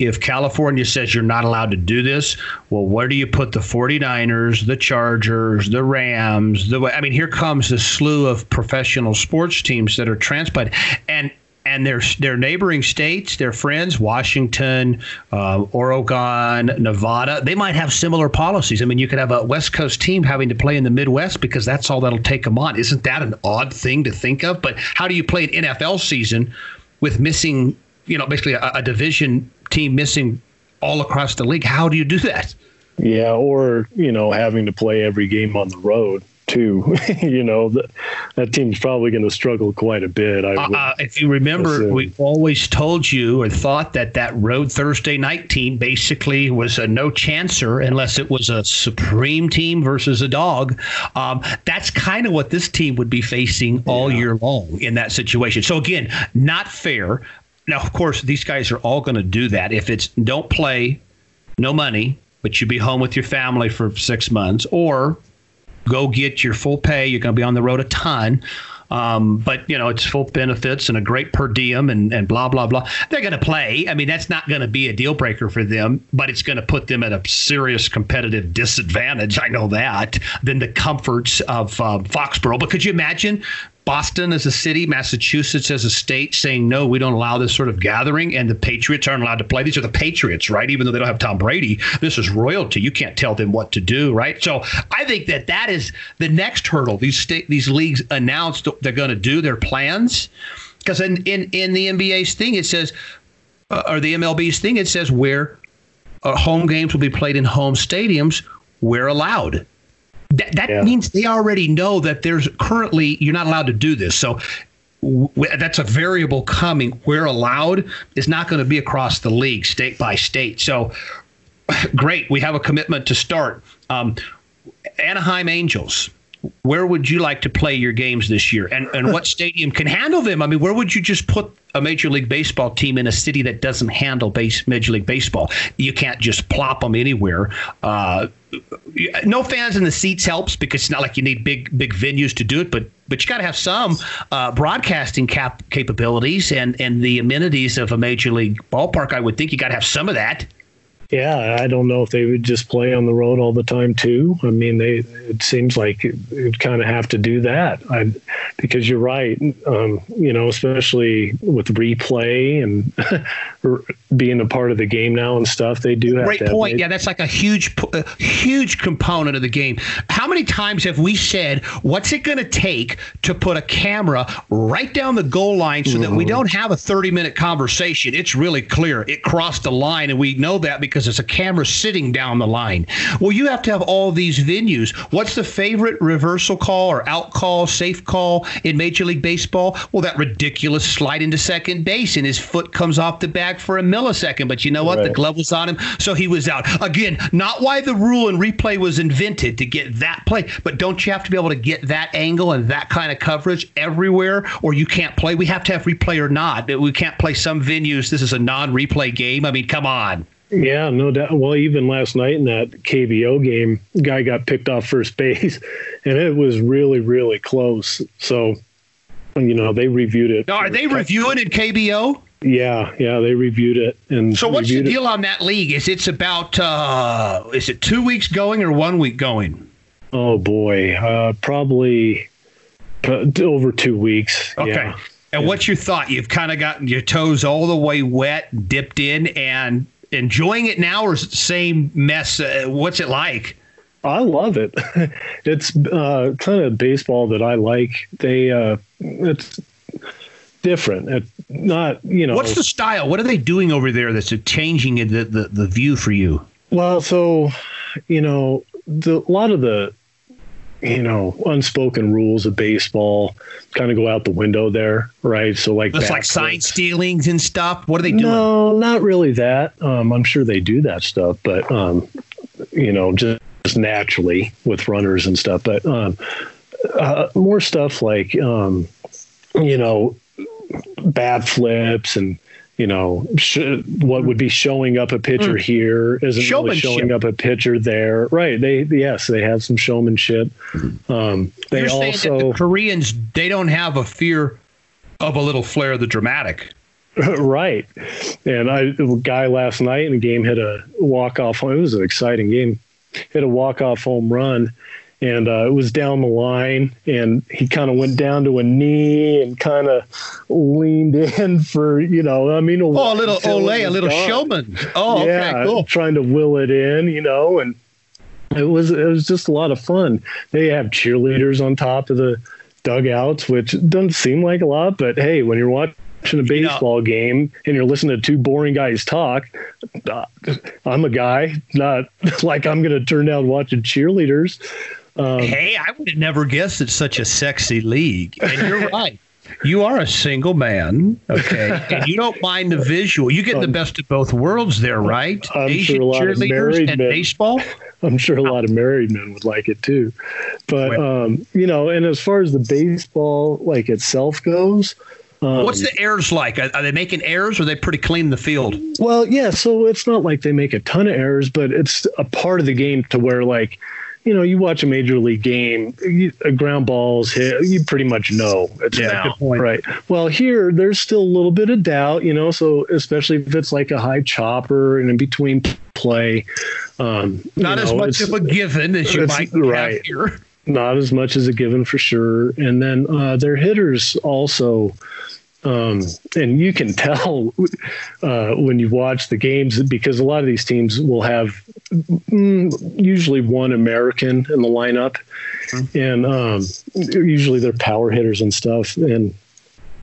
If California says you're not allowed to do this, well, where do you put the 49ers, the Chargers, the Rams? The I mean, here comes the slew of professional sports teams that are transplanted, and and their their neighboring states, their friends, Washington, uh, Oregon, Nevada, they might have similar policies. I mean, you could have a West Coast team having to play in the Midwest because that's all that'll take them on. Isn't that an odd thing to think of? But how do you play an NFL season with missing, you know, basically a, a division team missing all across the league? How do you do that? Yeah, or you know, having to play every game on the road too. you know, that, that team's probably going to struggle quite a bit. I uh, uh, if you remember, assume. we always told you or thought that that road Thursday night team basically was a no chancer unless it was a supreme team versus a dog. Um, that's kind of what this team would be facing all yeah. year long in that situation. So again, not fair. Now, of course, these guys are all going to do that. If it's don't play, no money, but you be home with your family for six months, or go get your full pay. You're going to be on the road a ton. Um, but you know it's full benefits and a great per diem and, and blah blah blah. They're going to play. I mean that's not going to be a deal breaker for them, but it's going to put them at a serious competitive disadvantage. I know that than the comforts of um, Foxborough. But could you imagine Boston as a city, Massachusetts as a state saying, no, we don't allow this sort of gathering, and the Patriots aren't allowed to play. These are the Patriots, right? Even though they don't have Tom Brady, this is royalty. You can't tell them what to do, right? So I think that that is the next hurdle. These state, these leagues announced they're going to do their plans. Because in, in, in the NBA's thing, it says, uh, or the MLB's thing, it says where uh, home games will be played in home stadiums where allowed. That, that yeah. means they already know that there's currently you're not allowed to do this. So w- that's a variable coming. Where allowed is not going to be across the league, state by state. So great, we have a commitment to start. Um, Anaheim Angels where would you like to play your games this year and, and what stadium can handle them? I mean, where would you just put a Major League Baseball team in a city that doesn't handle base, Major League Baseball? You can't just plop them anywhere. Uh, no fans in the seats helps because it's not like you need big big venues to do it, but but you got to have some uh, broadcasting cap capabilities and and the amenities of a major league ballpark. I would think you got to have some of that yeah, I don't know if they would just play on the road all the time too. I mean, they it seems like you'd kind of have to do that I, because you're right. Um, you know, especially with replay and being a part of the game now and stuff, they do have. Great point. yeah, that's like a huge, a huge component of the game. How many times have we said, "What's it going to take to put a camera right down the goal line so mm-hmm. that we mm-hmm. don't have a 30 minute conversation? It's really clear. It crossed the line, and we know that because it's a camera sitting down the line. Well, you have to have all these venues. What's the favorite reversal call or out call, safe call? in Major League Baseball? Well, that ridiculous slide into second base and his foot comes off the bag for a millisecond. But you know what? Right. The glove was on him, so he was out. Again, not why the rule and replay was invented to get that play, but don't you have to be able to get that angle and that kind of coverage everywhere, or you can't play? We have to have replay or not. We can't play some venues. This is a non-replay game. I mean, come on. Yeah, no doubt. Well, even last night in that KBO game, guy got picked off first base, and it was really, really close. So, you know, they reviewed it. Now, are they reviewing in KBO? Yeah, yeah, they reviewed it. And so, what's the deal it. on that league? Is it's about uh, is it two weeks going or one week going? Oh boy, uh, probably over two weeks. Okay. Yeah. And yeah. what's your thought? You've kind of gotten your toes all the way wet, dipped in, and enjoying it now, or same mess? Uh, what's it like? I love it. it's uh, kind of baseball that I like. They uh, it's different. It's not you know. What's the style? What are they doing over there that's changing the, the the view for you? Well, so you know, the, a lot of the you know, unspoken rules of baseball kind of go out the window there, right? So like it's like sign stealings and stuff. What are they doing? No, not really that. Um, I'm sure they do that stuff, but um, you know, just, just naturally with runners and stuff. But um, uh, more stuff like um, you know, bad flips and you know, sh- what would be showing up a pitcher mm. here isn't really showing up a pitcher there. Right. They, yes, they have some showmanship. Um, they You're also, the Koreans, they don't have a fear of a little flair of the dramatic. right. And I, a guy last night in the game hit a walk off. Home. It was an exciting game. Hit a walk off home run and uh, it was down the line and he kind of went down to a knee and kind of leaned in for you know i mean oh a little ole a little gone. showman oh yeah okay, cool. trying to will it in you know and it was it was just a lot of fun they have cheerleaders on top of the dugouts which doesn't seem like a lot but hey when you're watching a baseball you know, game and you're listening to two boring guys talk, uh, I'm a guy, not like I'm going to turn down watching cheerleaders. Um, hey, I would have never guessed it's such a sexy league. And you're right. You are a single man, okay, and you don't mind the visual. You get um, the best of both worlds there, right? I'm Asian sure cheerleaders and men, baseball. I'm sure a lot of married men would like it too. But um, you know, and as far as the baseball like itself goes, um, What's the errors like? Are, are, they making errors or are they pretty clean the field? Well, yeah. So it's not like they make a ton of errors, but it's a part of the game to where like you know, you watch a major league game, you, a ground ball's hit, you pretty much know it's yeah, out, right? Well, here there's still a little bit of doubt, you know. So especially if it's like a high chopper and in between play, um, not as know, much of a given as you might right. have here. Not as much as a given for sure. And then uh, their hitters also um, and you can tell uh, when you watch the games because a lot of these teams will have mm, usually one American in the lineup, mm-hmm. and um, usually they're power hitters and stuff. And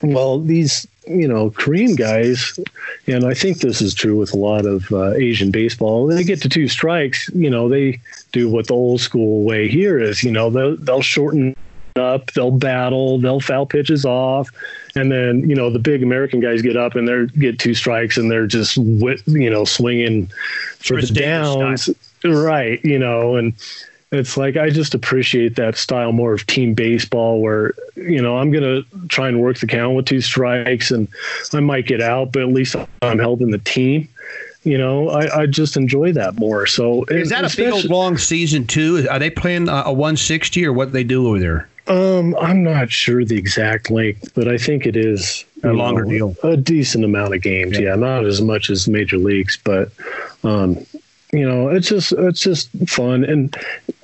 well, these you know Korean guys, and I think this is true with a lot of uh, Asian baseball. They get to two strikes, you know, they do what the old school way here is. You know, they'll, they'll shorten up, they'll battle, they'll foul pitches off, and then you know the big American guys get up and they get two strikes and they're just you know swinging for Chris the downs, right? You know, and it's like I just appreciate that style more of team baseball where you know I'm gonna try and work the count with two strikes and I might get out, but at least I'm helping the team you know, I, I just enjoy that more. So is that a big old long season too? Are they playing a, a 160 or what they do over there? Um, I'm not sure the exact length, but I think it is a longer know, deal, a decent amount of games. Yeah. yeah, not as much as major leagues, but um, you know, it's just it's just fun, and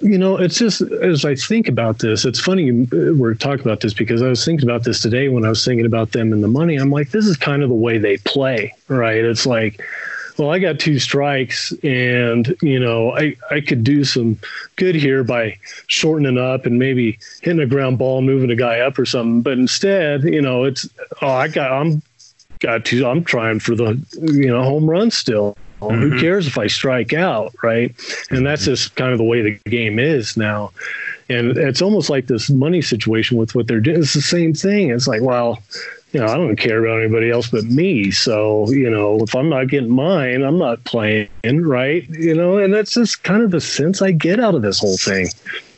you know, it's just as I think about this, it's funny we're talking about this because I was thinking about this today when I was thinking about them and the money. I'm like, this is kind of the way they play, right? It's like well, I got two strikes, and you know, I I could do some good here by shortening up and maybe hitting a ground ball, moving a guy up or something. But instead, you know, it's oh, I got I'm got two. I'm trying for the you know home run still. Mm-hmm. Who cares if I strike out, right? And that's just kind of the way the game is now. And it's almost like this money situation with what they're doing. It's the same thing. It's like, well, you know, I don't care about anybody else but me. So, you know, if I'm not getting mine, I'm not playing, right? You know, and that's just kind of the sense I get out of this whole thing.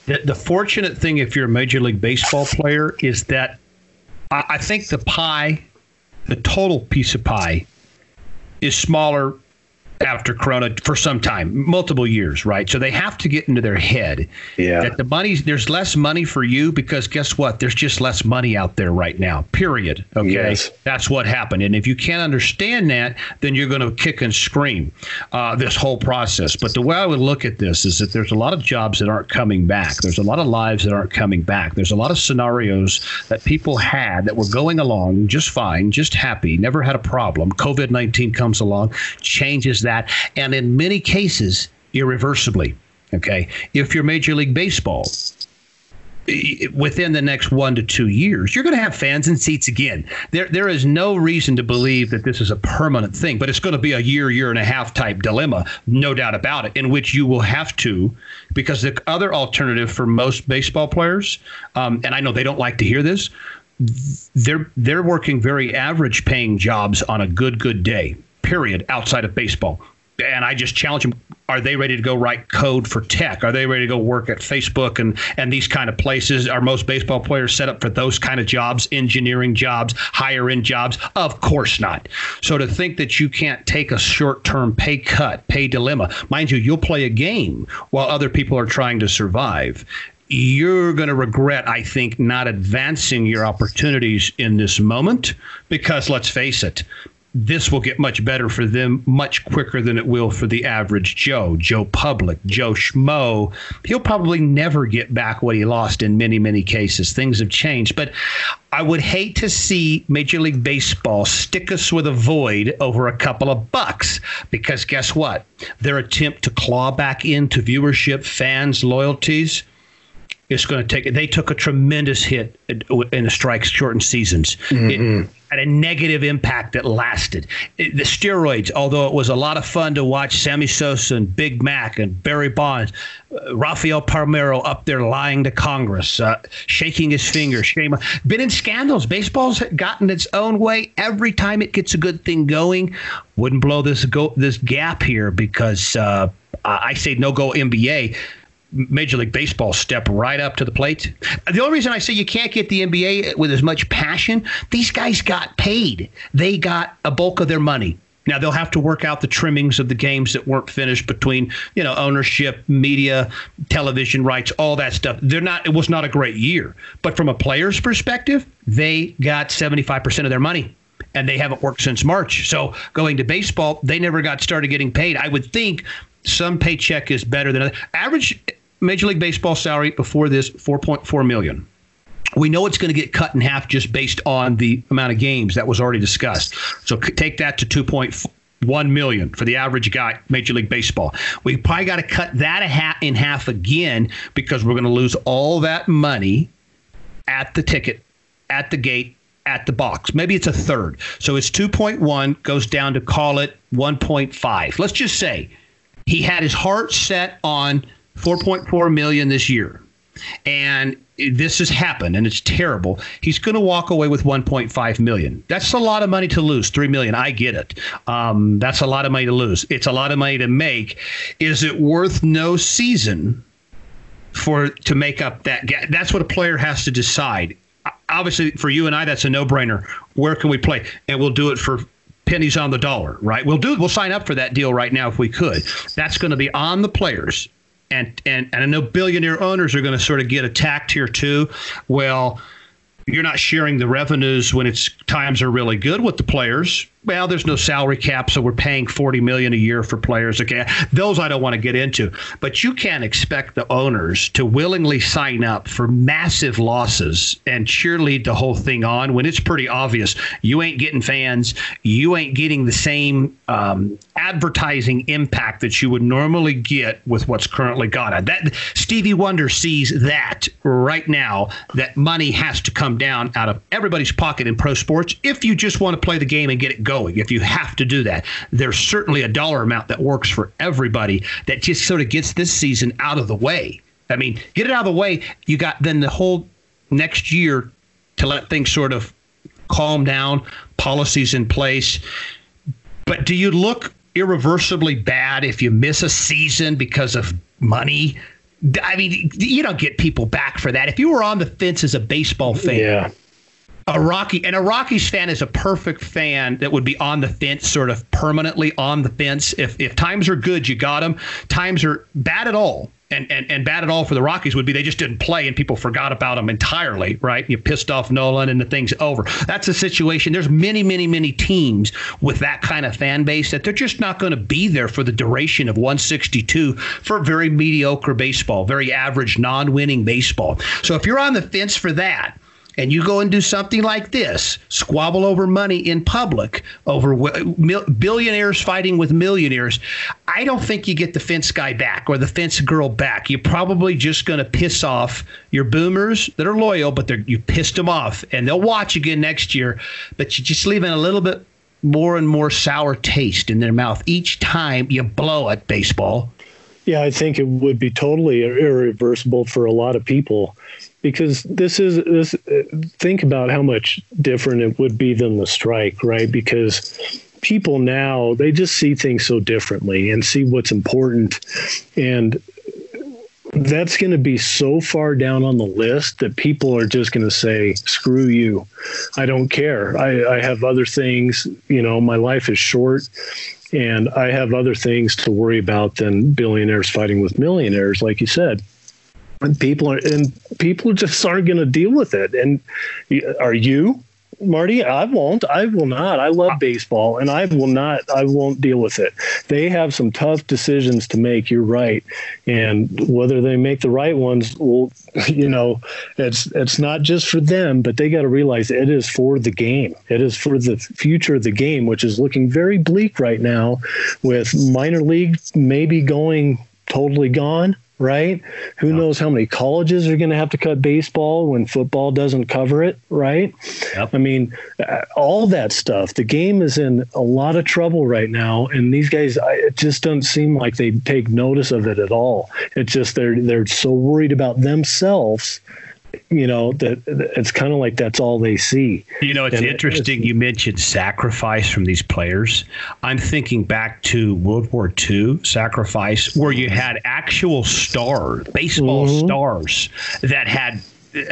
The, the fortunate thing, if you're a Major League Baseball player, is that I, I think the pie, the total piece of pie, is smaller after Corona for some time, multiple years, right? So they have to get into their head yeah. that the money there's less money for you because guess what? There's just less money out there right now. Period. Okay, yes. that's what happened. And if you can't understand that, then you're going to kick and scream uh, this whole process. But the way I would look at this is that there's a lot of jobs that aren't coming back. There's a lot of lives that aren't coming back. There's a lot of scenarios that people had that were going along just fine, just happy, never had a problem. COVID 19 comes along, changes that that, and in many cases, irreversibly. Okay. If you're Major League Baseball, within the next one to two years, you're going to have fans and seats again. There, there is no reason to believe that this is a permanent thing, but it's going to be a year, year and a half type dilemma, no doubt about it, in which you will have to, because the other alternative for most baseball players, um, and I know they don't like to hear this, they're they're working very average paying jobs on a good good day period, outside of baseball. And I just challenge them: Are they ready to go write code for tech? Are they ready to go work at Facebook and and these kind of places? Are most baseball players set up for those kind of jobs, engineering jobs, higher end jobs? Of course not. So to think that you can't take a short term pay cut, pay dilemma, mind you, you'll play a game while other people are trying to survive you're going to regret, I think, not advancing your opportunities in this moment because let's face it, this will get much better for them much quicker than it will for the average Joe, Joe Public, Joe Schmo. He'll probably never get back what he lost in many, many cases. Things have changed. But I would hate to see Major League Baseball stick us with a void over a couple of bucks because guess what? Their attempt to claw back into viewership, fans, loyalties it's going to take. They took a tremendous hit in the strikes shortened seasons. Mm-hmm. It had a negative impact that lasted. It, the steroids, although it was a lot of fun to watch Sammy Sosa and Big Mac and Barry Bonds, uh, Rafael Palmeiro up there lying to Congress, uh, shaking his finger, shame. Been in scandals. Baseball's gotten its own way every time it gets a good thing going. Wouldn't blow this go this gap here because uh, I say no go NBA Major League Baseball step right up to the plate. The only reason I say you can't get the NBA with as much passion, these guys got paid. They got a bulk of their money. Now they'll have to work out the trimmings of the games that weren't finished between, you know, ownership, media, television rights, all that stuff. They're not it was not a great year. But from a player's perspective, they got 75% of their money and they haven't worked since March. So going to baseball, they never got started getting paid. I would think some paycheck is better than. Average Major League Baseball salary before this 4.4 million. We know it's going to get cut in half just based on the amount of games that was already discussed. So take that to 2.1 million for the average guy Major League Baseball. We probably got to cut that in half again because we're going to lose all that money at the ticket, at the gate, at the box. Maybe it's a third. So it's 2.1 goes down to call it 1.5. Let's just say he had his heart set on 4.4 million this year. And this has happened and it's terrible. He's going to walk away with 1.5 million. That's a lot of money to lose. 3 million. I get it. Um, that's a lot of money to lose. It's a lot of money to make. Is it worth no season for to make up that gap? That's what a player has to decide. Obviously, for you and I, that's a no-brainer. Where can we play? And we'll do it for pennies on the dollar, right? We'll do. We'll sign up for that deal right now if we could. That's going to be on the players and and and I know billionaire owners are going to sort of get attacked here too. Well, you're not sharing the revenues when it's times are really good with the players well, there's no salary cap, so we're paying 40 million a year for players. Okay, those I don't want to get into, but you can't expect the owners to willingly sign up for massive losses and cheerlead the whole thing on when it's pretty obvious you ain't getting fans, you ain't getting the same um, advertising impact that you would normally get with what's currently got. That Stevie Wonder sees that right now that money has to come down out of everybody's pocket in pro sports if you just want to play the game and get it going, if you have to do that, there's certainly a dollar amount that works for everybody that just sort of gets this season out of the way. I mean, get it out of the way. You got then the whole next year to let things sort of calm down, policies in place. But do you look irreversibly bad if you miss a season because of money? I mean, you don't get people back for that. If you were on the fence as a baseball fan, Yeah. A Rocky and a Rockies fan is a perfect fan that would be on the fence, sort of permanently on the fence. If if times are good, you got them. Times are bad at all, and and and bad at all for the Rockies would be they just didn't play and people forgot about them entirely. Right? You pissed off Nolan and the thing's over. That's a situation. There's many many many teams with that kind of fan base that they're just not going to be there for the duration of 162 for very mediocre baseball, very average non-winning baseball. So if you're on the fence for that and you go and do something like this, squabble over money in public, over mil- billionaires fighting with millionaires, I don't think you get the fence guy back or the fence girl back. You're probably just going to piss off your boomers that are loyal, but you pissed them off, and they'll watch again next year. But you're just leaving a little bit more and more sour taste in their mouth each time you blow at baseball. Yeah, I think it would be totally irreversible for a lot of people because this is this think about how much different it would be than the strike, right? Because people now they just see things so differently and see what's important and that's going to be so far down on the list that people are just going to say screw you i don't care I, I have other things you know my life is short and I have other things to worry about than billionaires fighting with millionaires, like you said. And people are, and people just aren't going to deal with it. And are you, Marty? I won't. I will not. I love baseball, and I will not. I won't deal with it. They have some tough decisions to make. You're right, and whether they make the right ones, well, you know, it's it's not just for them, but they got to realize it is for the game. It is for the future of the game, which is looking very bleak right now, with minor league maybe going totally gone right? Who knows how many colleges are going to have to cut baseball when football doesn't cover it, right? Yep. I mean, uh, all that stuff. The game is in a lot of trouble right now, and these guys, I, it just don't seem like they take notice of it at all. It's just they're they're so worried about themselves. You know that it's kind of like that's all they see. You know, it's And it- interesting you mentioned sacrifice from these players. I'm thinking back to World War II sacrifice, where you had actual stars, baseball mm-hmm. stars, that had,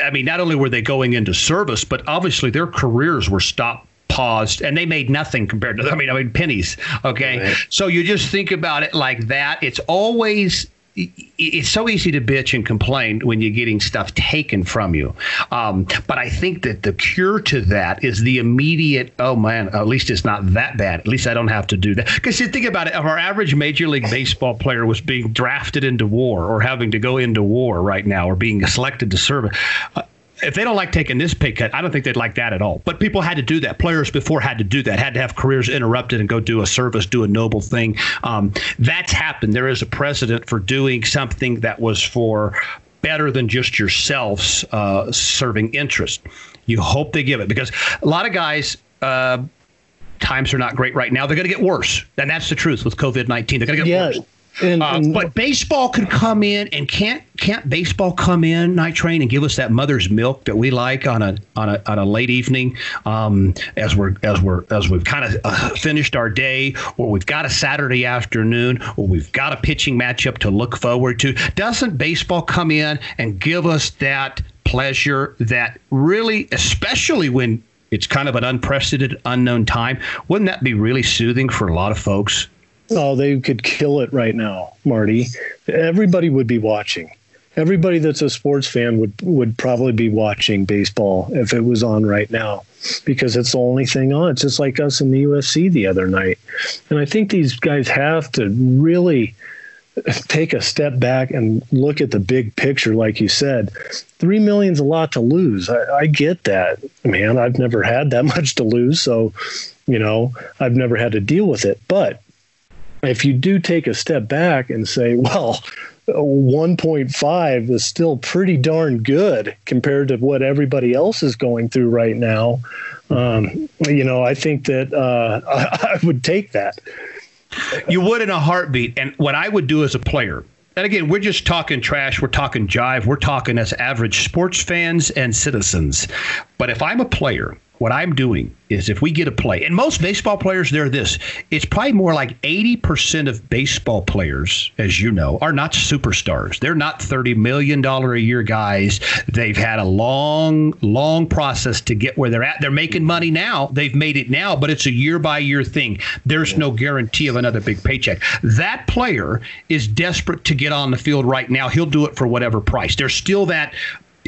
I mean, not only were they going into service, but obviously their careers were stopped. Paused and they made nothing compared to. I mean, I mean pennies. Okay, so you just think about it like that. It's always it's so easy to bitch and complain when you're getting stuff taken from you. Um, but I think that the cure to that is the immediate, oh man, at least it's not that bad. At least I don't have to do that. Because you think about it, if our average Major League Baseball player was being drafted into war or having to go into war right now or being selected to serve, uh, if they don't like taking this pay cut, I don't think they'd like that at all. But people had to do that. Players before had to do that, had to have careers interrupted and go do a service, do a noble thing. Um, that's happened. There is a precedent for doing something that was for better than just yourselves uh, serving interest. You hope they give it because a lot of guys. Uh, times are not great right now. They're going to get worse, and that's the truth with COVID nineteen. They're going to get Yeah, worse. And, Uh, and but baseball could come in and can't can't baseball come in night train and give us that mother's milk that we like on a on a on a late evening um, as we're as we're as we've kind of uh, finished our day or we've got a Saturday afternoon or we've got a pitching matchup to look forward to. Doesn't baseball come in and give us that pleasure that really, especially when it's kind of an unprecedented unknown time, wouldn't that be really soothing for a lot of folks? Oh, they could kill it right now, Marty. Everybody would be watching. Everybody that's a sports fan would would probably be watching baseball if it was on right now, because it's the only thing on. It's just like us in the UFC the other night, and I think these guys have to really take a step back and look at the big picture, like you said. Three million's a lot to lose. I, I get that, man. I've never had that much to lose, so you know I've never had to deal with it, but if you do take a step back and say, well, 1.5 is still pretty darn good compared to what everybody else is going through right now, um, you know, I think that uh, I, I would take that. You would in a heartbeat. And what I would do as a player, And again, we're just talking trash. We're talking jive. We're talking as average sports fans and citizens. But if I'm a player what I'm doing is if we get a play, and most baseball players, they're this. It's probably more like 80% of baseball players, as you know, are not superstars. They're not $30 million a year guys. They've had a long, long process to get where they're at. They're making money now. They've made it now, but it's a year by year thing. There's no guarantee of another big paycheck. That player is desperate to get on the field right now. He'll do it for whatever price. There's still that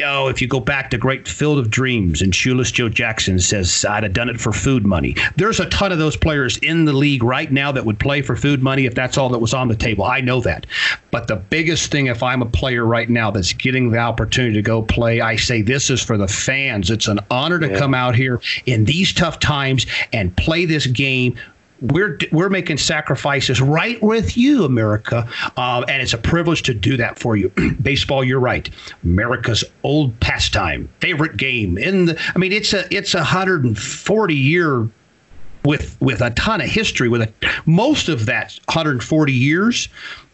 oh, if you go back to Great Field of Dreams and Shoeless Joe Jackson says, I'd have done it for food money. There's a ton of those players in the league right now that would play for food money if that's all that was on the table. I know that. But the biggest thing, if I'm a player right now that's getting the opportunity to go play, I say this is for the fans. It's an honor to yeah. come out here in these tough times and play this game we're we're making sacrifices right with you, America, uh, and it's a privilege to do that for you. Baseball, you're right. America's old pastime, favorite game in the. I mean, it's a it's a hundred and forty year with with a ton of history. With a, most of that 140 years,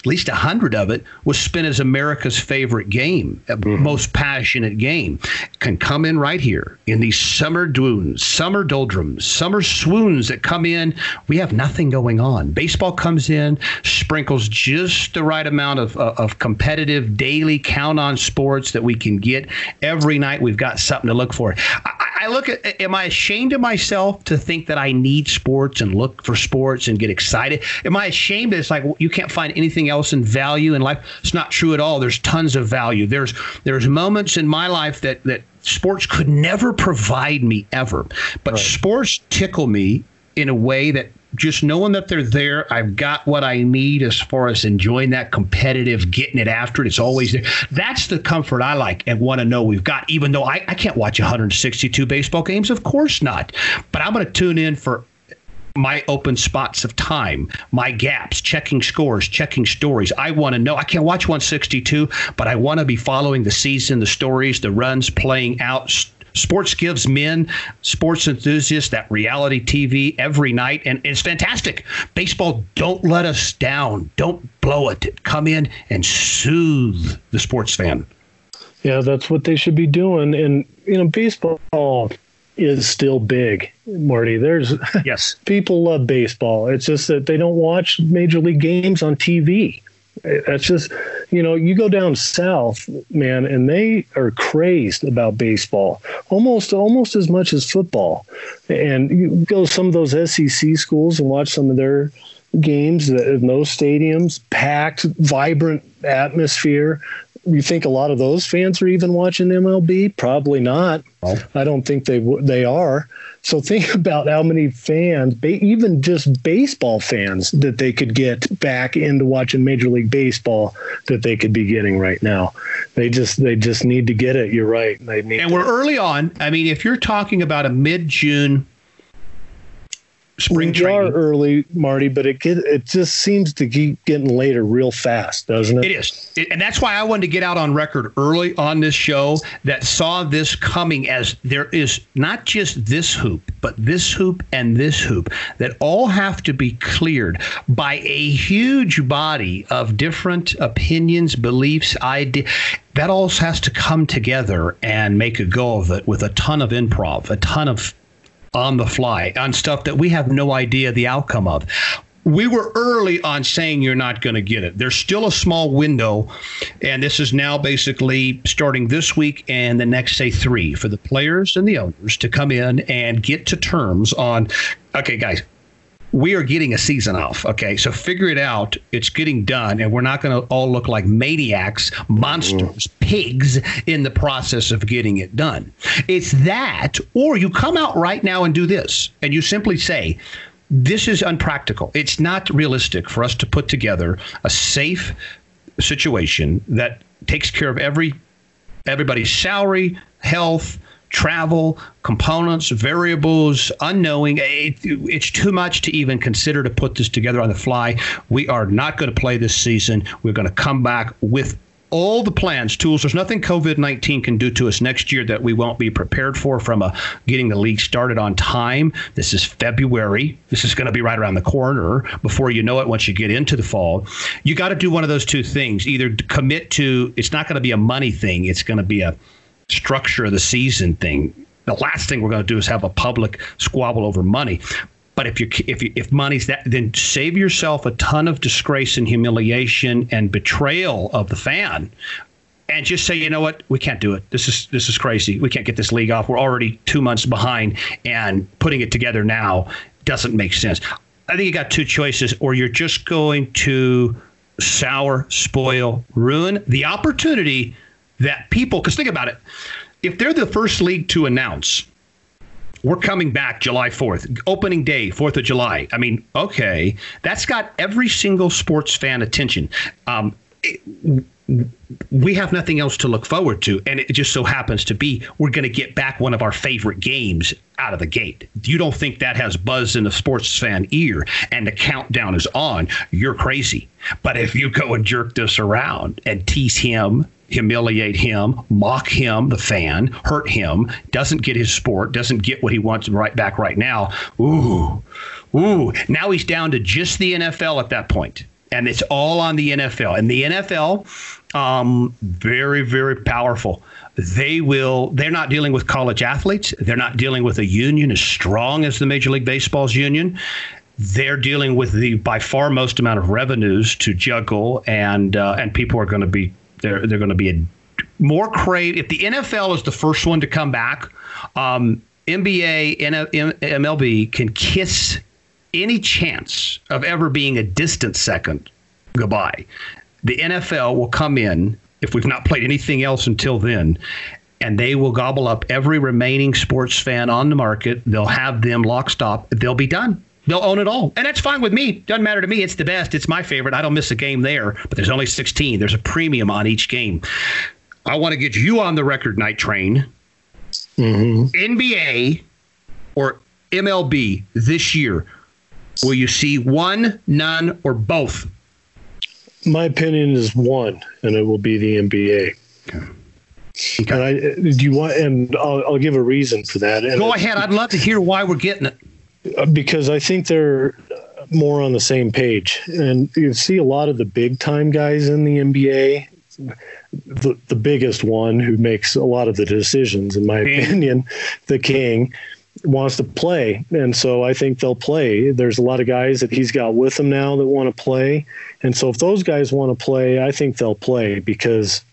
at least 100 of it was spent as America's favorite game, mm-hmm. most passionate game, can come in right here in these summer dwoons, summer doldrums, summer swoons that come in. We have nothing going on. Baseball comes in, sprinkles just the right amount of, uh, of competitive daily count on sports that we can get every night. We've got something to look for. I, I look at, am I ashamed of myself to think that I need sports and look for sports and get excited? Am I ashamed that it's like you can't find anything else in value in life? It's not true at all. There's tons of value. There's there's moments in my life that that sports could never provide me ever, but right. sports tickle me in a way that just knowing that they're there, I've got what I need as far as enjoying that competitive, getting it after it. It's always there. That's the comfort I like and want to know we've got, even though I, I can't watch 162 baseball games. Of course not. But I'm going to tune in for my open spots of time, my gaps, checking scores, checking stories. I want to know. I can't watch 162, but I want to be following the season, the stories, the runs playing out Sports gives men, sports enthusiasts, that reality TV every night, and it's fantastic. Baseball, don't let us down. Don't blow it. Come in and soothe the sports fan. Yeah, that's what they should be doing. And, you know, baseball is still big, Marty. There's yes, people love baseball. It's just that they don't watch major league games on TV. That's just, you know, you go down south, man, and they are crazed about baseball, almost almost as much as football. And you go some of those SEC schools and watch some of their games in those stadiums, packed, vibrant atmosphere. You think a lot of those fans are even watching MLB? Probably not. I don't think they they are. So think about how many fans, even just baseball fans, that they could get back into watching Major League Baseball that they could be getting right now. They just they just need to get it. You're right. They need and we're early on. I mean, if you're talking about a mid June spring we training. are early, Marty, but it get, it just seems to keep getting later real fast, doesn't it? It is, it, and that's why I wanted to get out on record early on this show that saw this coming as there is not just this hoop, but this hoop and this hoop that all have to be cleared by a huge body of different opinions, beliefs, ideas that all has to come together and make a go of it with a ton of improv, a ton of on the fly on stuff that we have no idea the outcome of we were early on saying you're not going to get it. There's still a small window, and this is now basically starting this week and the next, say, three for the players and the owners to come in and get to terms on, okay, guys, we are getting a season off. Okay, so figure it out. It's getting done, and we're not going to all look like maniacs, monsters, mm. pigs in the process of getting it done. It's that, or you come out right now and do this, and you simply say, this is unpractical. It's not realistic for us to put together a safe situation that takes care of every everybody's salary, health, travel, components, variables, unknowing. It, it's too much to even consider to put this together on the fly. We are not going to play this season. We're going to come back with all the plans, tools. There's nothing COVID 19 can do to us next year that we won't be prepared for from a, getting the league started on time. This is February. This is going to be right around the corner before you know it once you get into the fall. You got to do one of those two things either commit to it's not going to be a money thing, it's going to be a structure of the season thing. The last thing we're going to do is have a public squabble over money. But if you if you, if money's that, then save yourself a ton of disgrace and humiliation and betrayal of the fan, and just say, you know what, we can't do it. This is this is crazy. We can't get this league off. We're already two months behind, and putting it together now doesn't make sense. I think you got two choices, or you're just going to sour, spoil, ruin the opportunity that people. Because think about it, if they're the first league to announce we're coming back July 4th, opening day, 4th of July. I mean, okay, that's got every single sports fan attention. Um, it, we have nothing else to look forward to. And it just so happens to be we're going to get back one of our favorite games out of the gate. You don't think that has buzz in the sports fan ear and the countdown is on, you're crazy. But if you go and jerk this around and tease him humiliate him, mock him, the fan, hurt him, doesn't get his sport, doesn't get what he wants right back right now. Ooh, ooh. Now he's down to just the NFL at that point, and it's all on the NFL. And the NFL, um, very, very powerful. They will. They're not dealing with college athletes. They're not dealing with a union as strong as the Major League Baseball's union they're dealing with the by far most amount of revenues to juggle, and uh, and people are going to be they're they're going to be a more crave. If the NFL is the first one to come back, um, NBA, MLB can kiss any chance of ever being a distant second goodbye. The NFL will come in if we've not played anything else until then. And they will gobble up every remaining sports fan on the market. They'll have them lock stop. They'll be done. They'll own it all. And that's fine with me. Doesn't matter to me. It's the best. It's my favorite. I don't miss a game there, but there's only 16. There's a premium on each game. I want to get you on the record night train. Mm-hmm. NBA or MLB this year, will you see one, none, or both? My opinion is one, and it will be the NBA. Okay. Okay. And I, do you want? And I'll, I'll give a reason for that. And Go ahead. I'd love to hear why we're getting it. Because I think they're more on the same page. And you see a lot of the big time guys in the NBA. The, the biggest one who makes a lot of the decisions, in my opinion, the king, wants to play. And so I think they'll play. There's a lot of guys that he's got with him now that want to play. And so if those guys want to play, I think they'll play because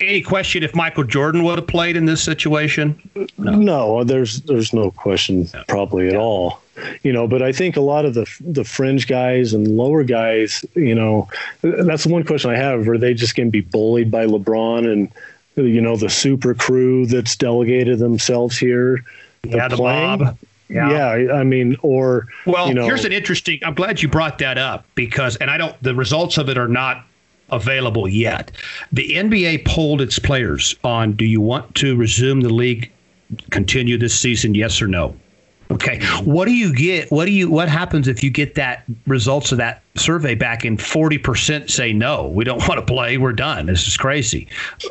any question if Michael Jordan would have played in this situation? No, no there's there's no question probably at yeah. all. You know, but I think a lot of the the fringe guys and lower guys, you know, that's the one question I have. Are they just going to be bullied by LeBron and you know the super crew that's delegated themselves here? Yeah, the playing? mob. Yeah. yeah. I mean, or well, you know, here's an interesting. I'm glad you brought that up because, and I don't. The results of it are not available yet. The NBA polled its players on do you want to resume the league, continue this season, yes or no? Okay. What do you get? What do you? What happens if you get that results of that survey back and forty percent say no, we don't want to play, we're done. This is crazy.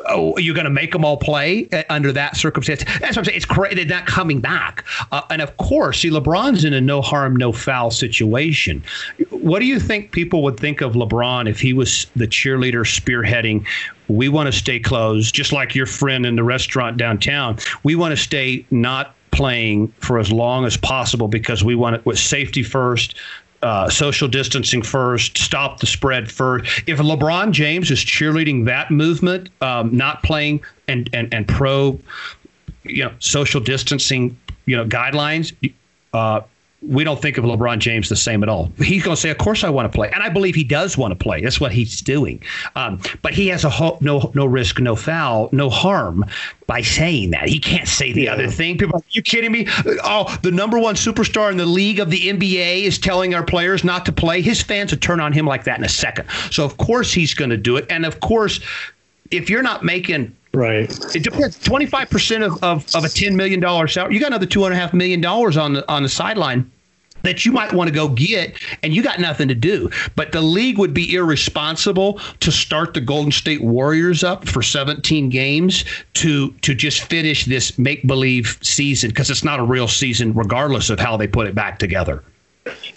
Oh, you're going to make them all play uh, under that circumstance? That's what I'm saying. It's crazy. They're not coming back. Uh, and of course, see, LeBron's in a no harm, no foul situation. What do you think people would think of LeBron if he was the cheerleader spearheading? We want to stay closed, just like your friend in the restaurant downtown. We want to stay not playing for as long as possible because we want it with safety first, uh, social distancing first, stop the spread first. If LeBron James is cheerleading that movement, um, not playing and, and, and pro, you know, social distancing, you know, guidelines, uh, we don't think of LeBron James the same at all. He's going to say, "Of course, I want to play," and I believe he does want to play. That's what he's doing. Um, but he has a ho- no no risk, no foul, no harm by saying that. He can't say the yeah. other thing. People, are you kidding me? Oh, the number one superstar in the league of the NBA is telling our players not to play. His fans would turn on him like that in a second. So of course he's going to do it, and of course, if you're not making Right. It depends. Twenty five percent of, of of a ten million dollar salary. You got another two and a half million dollars on the on the sideline that you might want to go get, and you got nothing to do. But the league would be irresponsible to start the Golden State Warriors up for 17 games to to just finish this make believe season because it's not a real season, regardless of how they put it back together.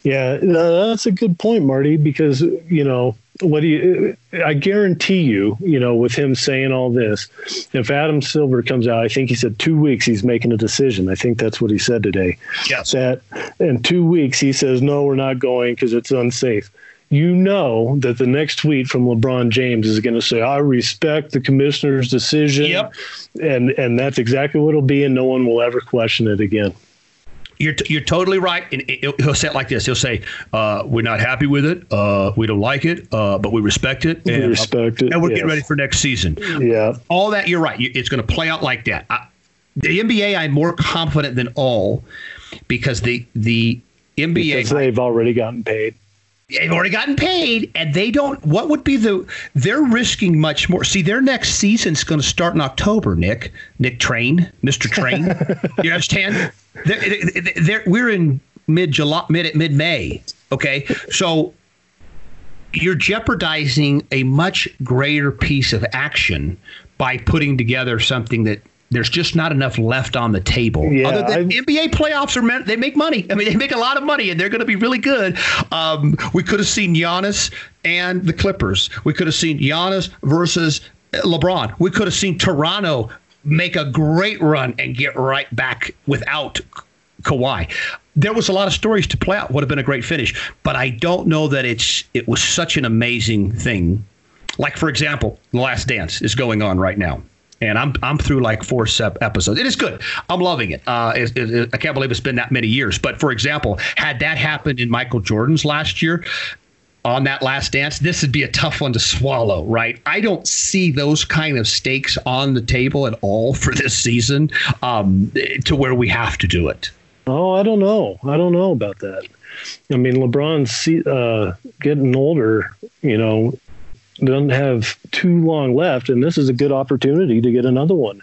Yeah, that's a good point, Marty, because, you know, what do you, I guarantee you, you know, with him saying all this, if Adam Silver comes out, I think he said two weeks he's making a decision. I think that's what he said today. Yes. That in two weeks he says, no, we're not going because it's unsafe. You know that the next tweet from LeBron James is going to say, I respect the commissioner's decision. Yep. And, and that's exactly what it'll be, and no one will ever question it again. You're, t- you're totally right. And he'll say it like this. He'll say, uh, "We're not happy with it. Uh, we don't like it, uh, but we respect it. We And, respect it, And we're yes. getting ready for next season. Yeah. All that you're right. It's going to play out like that. I, the NBA, I'm more confident than all because the the NBA Because they've already gotten paid. They've already gotten paid and they don't what would be the they're risking much more. See their next season's going to start in october nick. Nick train mr train. You understand? They're, they're, we're in mid july mid mid may okay? So you're jeopardizing a much greater piece of action by putting together something that there's just not enough left on the table. Yeah, Other than I've- NBA playoffs are meant they make money. I mean, they make a lot of money, and they're going to be really good. Um, we could have seen Giannis and the Clippers. We could have seen Giannis versus LeBron. We could have seen Toronto make a great run and get right back without Kawhi. There was a lot of stories to play out. Would have been a great finish, but I don't know that it's it was such an amazing thing. Like for example, The Last Dance is going on right now. And I'm I'm through like four episodes. It is good. I'm loving it. Uh, it- it- I can't believe it's been that many years. But for example, had that happened in Michael Jordan's last year, on that last dance, this would be a tough one to swallow, right? I don't see those kind of stakes on the table at all for this season um, to where we have to do it. Oh, I don't know. I don't know about that. I mean, LeBron's uh, getting older. You know, doesn't have too long left, and this is a good opportunity to get another one.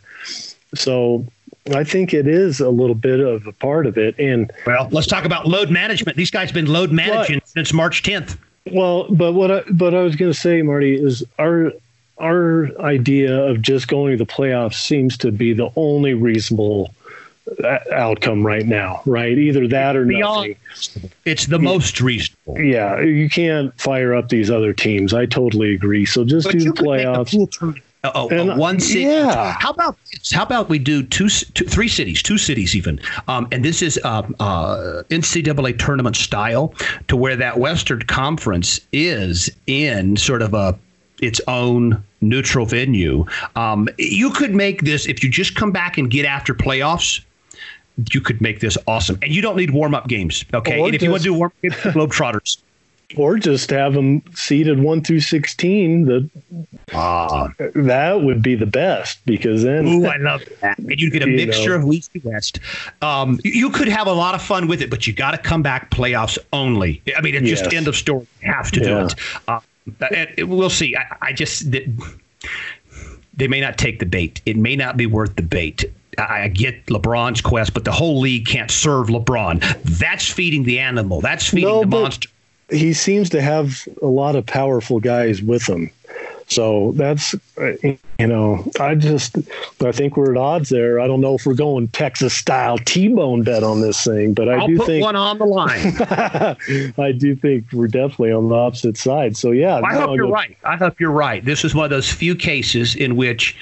So, I think it is a little bit of a part of it. And Well, let's talk about load management. These guys have been load managing since March 10th. well, but what I, but I was going to say, Marty, is our our idea of just going to the playoffs seems to be the only reasonable outcome right now. Right, either that or Beyond, nothing. it's the most reasonable. Yeah, you can't fire up these other teams. I totally agree. So just But do you the could make a playoffs. Oh, And, oh, one city. yeah. How about how about we do two, two three cities, two cities even, um, and this is um, uh, NCAA tournament style, to where that Western Conference is in sort of a its own neutral venue. Um, you could make this if you just come back and get after playoffs. You could make this awesome, and you don't need warm up games. Okay, Or and if you want to do warm up games, Globetrotters. or just have them seeded one through sixteen. The Ah, that would be the best because then Ooh, I love that. And you get a You mixture know. of East and West. Um, you- could have a lot of fun with it, but you got to come back playoffs only. I mean, it's just end of story. You have to Yeah. do it. Uh, and we'll see. I, I just they may not take the bait. It may not be worth the bait. I get LeBron's quest, but the whole league can't serve LeBron. That's feeding the animal. That's feeding No, the monster. he seems to have a lot of powerful guys with him. So that's you know I just I think we're at odds there. I don't know if we're going Texas style T-bone bet on this thing, but I I'll do put think one on the line. I do think we're definitely on the opposite side. So yeah, I no, hope you're no- right. I hope you're right. This is one of those few cases in which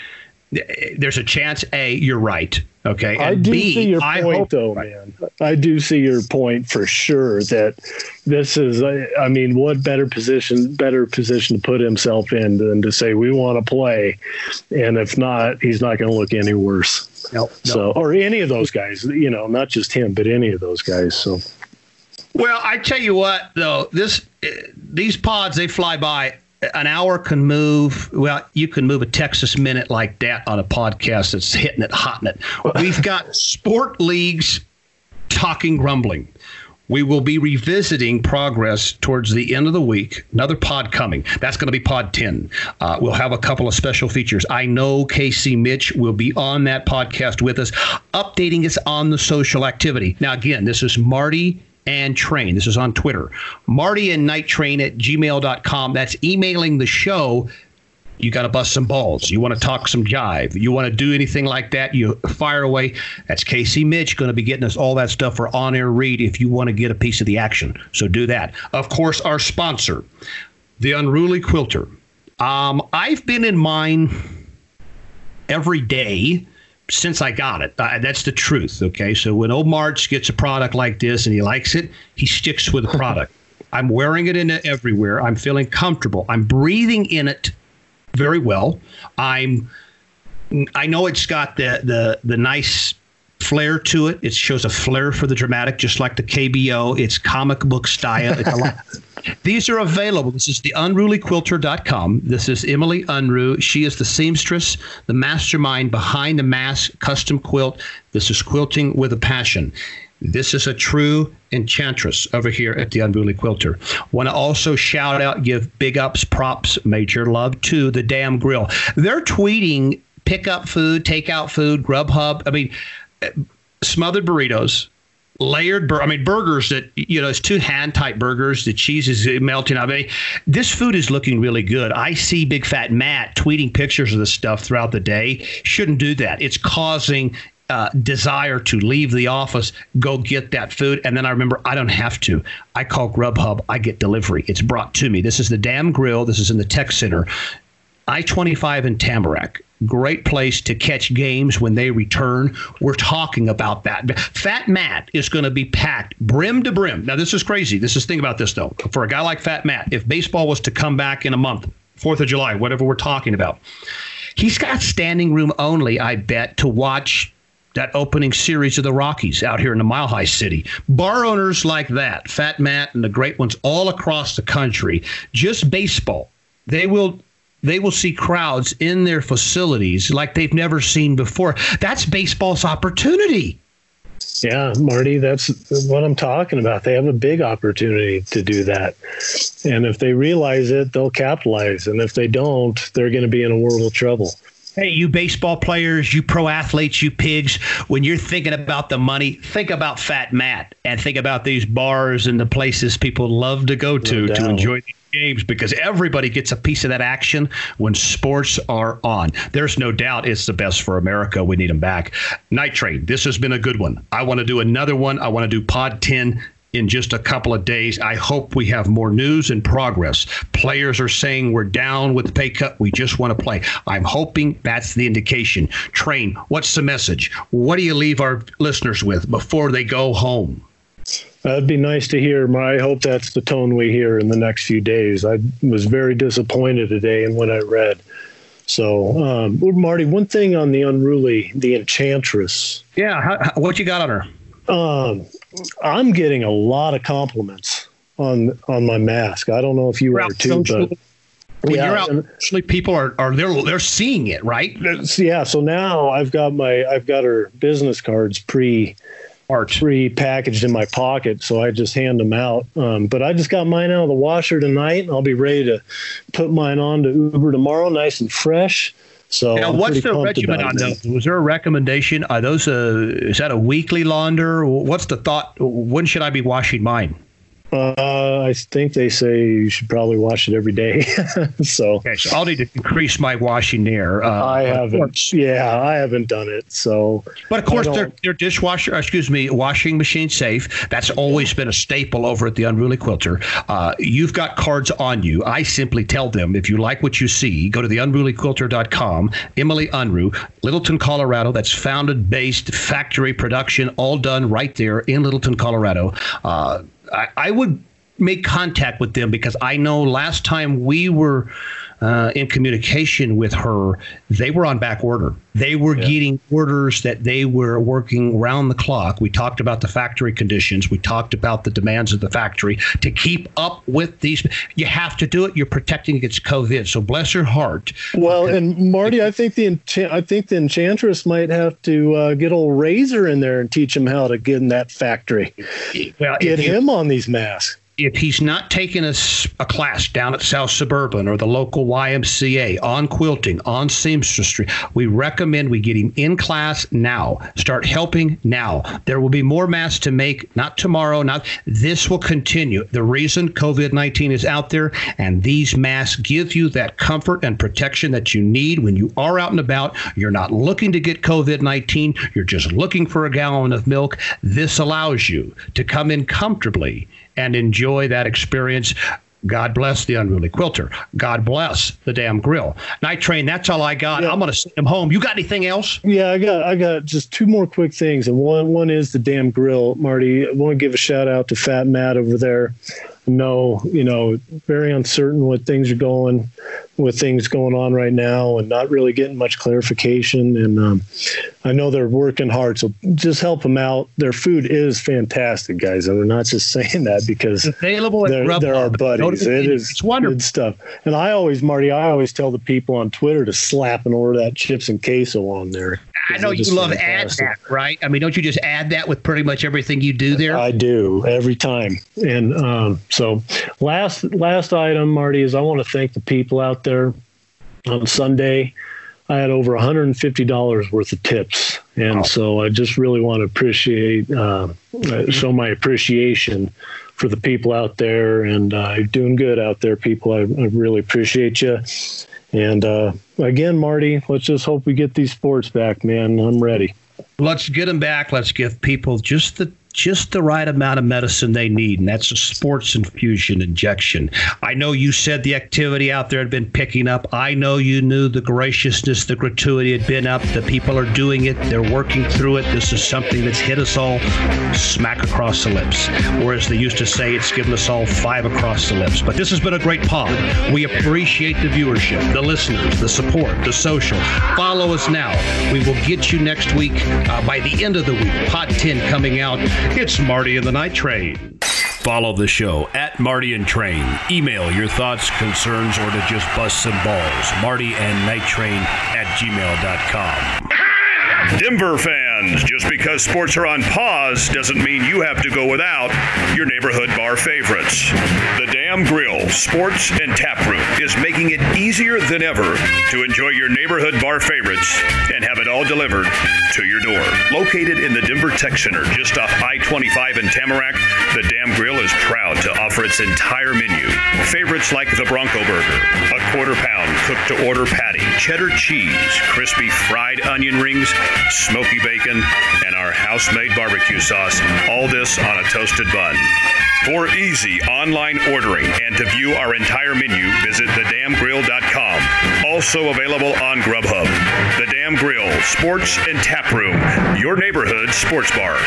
there's a chance A, you're right. Okay. I do B, see your I point, hope- though, man. I do see your point for sure. That this is, I, I mean, what better position, better position to put himself in than to say we want to play, and if not, he's not going to look any worse. No, no. So, or any of those guys, you know, not just him, but any of those guys. So, Well, I tell you what, though, this uh, these pods they fly by. An hour can move. Well, you can move a Texas minute like that on a podcast that's hitting it, hotting it. We've got sport leagues talking grumbling. We will be revisiting progress towards the end of the week. Another pod coming. That's going to be pod 10. Uh, we'll have a couple of special features. I know Casey Mitch will be on that podcast with us, updating us on the social activity. Now, again, this is Marty and Train. This is on Twitter. Marty and Night Train at gmail.com. That's emailing the show. You got to bust some balls. You want to talk some jive. You want to do anything like that, you fire away. That's Casey Mitch going to be getting us all that stuff for on air read if you want to get a piece of the action. So do that. Of course, our sponsor, The Unruly Quilter. Um, I've been in mine every day since I got it. That's the truth. Okay. So when old March gets a product like this and he likes it, he sticks with the product. I'm wearing it in it everywhere. I'm feeling comfortable. I'm breathing in it very well. I'm I know it's got the the the nice flair to it. It shows a flair for the dramatic, just like the KBO. It's comic book style. It's a lot. These are available. This is the unrulyquilter.com. This is Emily Unruh. She is the seamstress, the mastermind behind the mass custom quilt. This is quilting with a passion. This is a true enchantress over here at the Unruly Quilter. Want to also shout out, give big ups, props, major love to the Dam Grill. They're tweeting pick up food, take out food, Grubhub. I mean, eh, smothered burritos, layered bur- I mean burgers that you know it's two hand type burgers the cheese is melting I mean this food is looking really good I see big fat Matt tweeting pictures of this stuff throughout the day shouldn't do that it's causing uh, desire to leave the office, go get that food, and then I remember I don't have to. I call Grubhub, I get delivery. It's brought to me. This is the Dam Grill. This is in the Tech Center, I twenty five in Tamarack great place to catch games when they return. We're talking about that. Fat Matt is going to be packed brim to brim. Now, this is crazy. This is think about this though. For a guy like Fat Matt, if baseball was to come back in a month, Fourth of July, whatever we're talking about, he's got standing room only. I bet to watch that opening series of the Rockies out here in the Mile High City. Bar owners like that, Fat Matt and the great ones all across the country, just baseball. They will they will see crowds in their facilities like they've never seen before. That's baseball's opportunity. Yeah, Marty, that's what I'm talking about. They have a big opportunity to do that. And if they realize it, they'll capitalize. And if they don't, they're going to be in a world of trouble. Hey, you baseball players, you pro athletes, you pigs, when you're thinking about the money, think about Fat Matt and think about these bars and the places people love to go to no to enjoy these games because everybody gets a piece of that action when sports are on. There's no doubt it's the best for America. We need them back. Night Train, this has been a good one. I want to do another one. I want to do Pod 10 in just a couple of days. I hope we have more news and progress. Players are saying we're down with the pay cut. We just want to play. I'm hoping that's the indication. Train, what's the message? What do you leave our listeners with before they go home? That'd be nice to hear. I hope that's the tone we hear in the next few days. I was very disappointed today in what I read. So, um, Marty, one thing on the unruly, the enchantress. Yeah, how, what you got on her? Um, I'm getting a lot of compliments on on my mask. I don't know if you are too, but when yeah, you're out, actually, people are are they're they're seeing it, right? Yeah. So now I've got my I've got her business cards pre art pre-packaged in my pocket, so I just hand them out. Um, but I just got mine out of the washer tonight. I'll be ready to put mine on to Uber tomorrow, nice and fresh. So now, what's the regimen on those? Was there a recommendation? Are those a is that a weekly launder? What's the thought? When should I be washing mine? Uh, I think they say you should probably wash it every day. so, okay, so I'll need to increase my washing there. Uh, I haven't. Yeah, I haven't done it. So, but of course, they're, they're dishwasher. Excuse me, washing machine safe. That's always been a staple over at the Unruly Quilter. Uh, you've got cards on you. I simply tell them if you like what you see, go to the unrulyquilter.com. Emily Unruh, Littleton, Colorado. That's founded, based, factory production, all done right there in Littleton, Colorado. I, I would make contact with them because I know last time we were uh, in communication with her, they were on back order. They were yeah. getting orders that they were working round the clock. We talked about the factory conditions. We talked about the demands of the factory to keep up with these. You have to do it. You're protecting against COVID. So bless her heart. Well, and Marty, I think the I think the enchantress might have to uh, get old Razor in there and teach him how to get in that factory. Well, get him on these masks if he's not taking a, a, class down at South Suburban or the local YMCA on quilting, on seamstressry, we recommend we get him in class now. Start helping now. There will be more masks to make, not tomorrow, not this will continue. The reason COVID 19 is out there, and these masks give you that comfort and protection that you need when you are out and about. You're not looking to get COVID 19, you're just looking for a gallon of milk. This allows you to come in comfortably and enjoy that experience. God bless the unruly quilter. God bless the dam grill. Night train. That's all I got. Yeah. I'm to send him home. You got anything else? Yeah, I got. I got just two more quick things, and one one is the dam grill. Marty, I want to give a shout out to Fat Matt over there know, you know, very uncertain what things are going, with things going on right now, and not really getting much clarification. And um, I know they're working hard, so just help them out. Their food is fantastic, guys, and we're not just saying that because available they're, they're our buddies. It is it's wonderful stuff. And I always, Marty, I always tell the people on Twitter to slap and order that chips and queso on there. I know you love fantastic. add that, right? I mean, don't you just add that with pretty much everything you do there? I do every time. And um, so, last last item, Marty, is I want to thank the people out there on Sunday. I had over $150 worth of tips, and wow. so I just really want to appreciate, uh, show my appreciation for the people out there, and uh, doing good out there, people. I, I really appreciate you. And uh, again, Marty, let's just hope we get these sports back, man. I'm ready. Let's get them back. Let's give people just the just the right amount of medicine they need, and that's a sports infusion injection. I know you said the activity out there had been picking up. I know you knew the graciousness, the gratuity had been up. The people are doing it, they're working through it. This is something that's hit us all smack across the lips. Or as they used to say, it's given us all five across the lips. But this has been a great pod. We appreciate the viewership, the listeners, the support, the social. Follow us now. We will get you next week uh, by the end of the week. Pod 10 coming out. It's Marty and the Night Train. Follow the show at Marty and Train. Email your thoughts, concerns, or to just bust some balls. Marty and Night Train at gmail.com. Denver fans, just because sports are on pause doesn't mean you have to go without your neighborhood bar favorites. The Dam Grill Sports and Tap Room is making it easier than ever to enjoy your neighborhood bar favorites and have it all delivered to your door. Located in the Denver Tech Center, just off I 25 in Tamarack, the Dam Grill is proud to offer its entire menu. Favorites like the Bronco Burger, quarter pound cooked to order patty, cheddar cheese, crispy fried onion rings, smoky bacon, and our house-made barbecue sauce. All this on a toasted bun. For easy online ordering and to view our entire menu, visit thedamgrill.com. Also available on Grubhub. The Dam Grill, Sports and Tap Room, your neighborhood sports bar.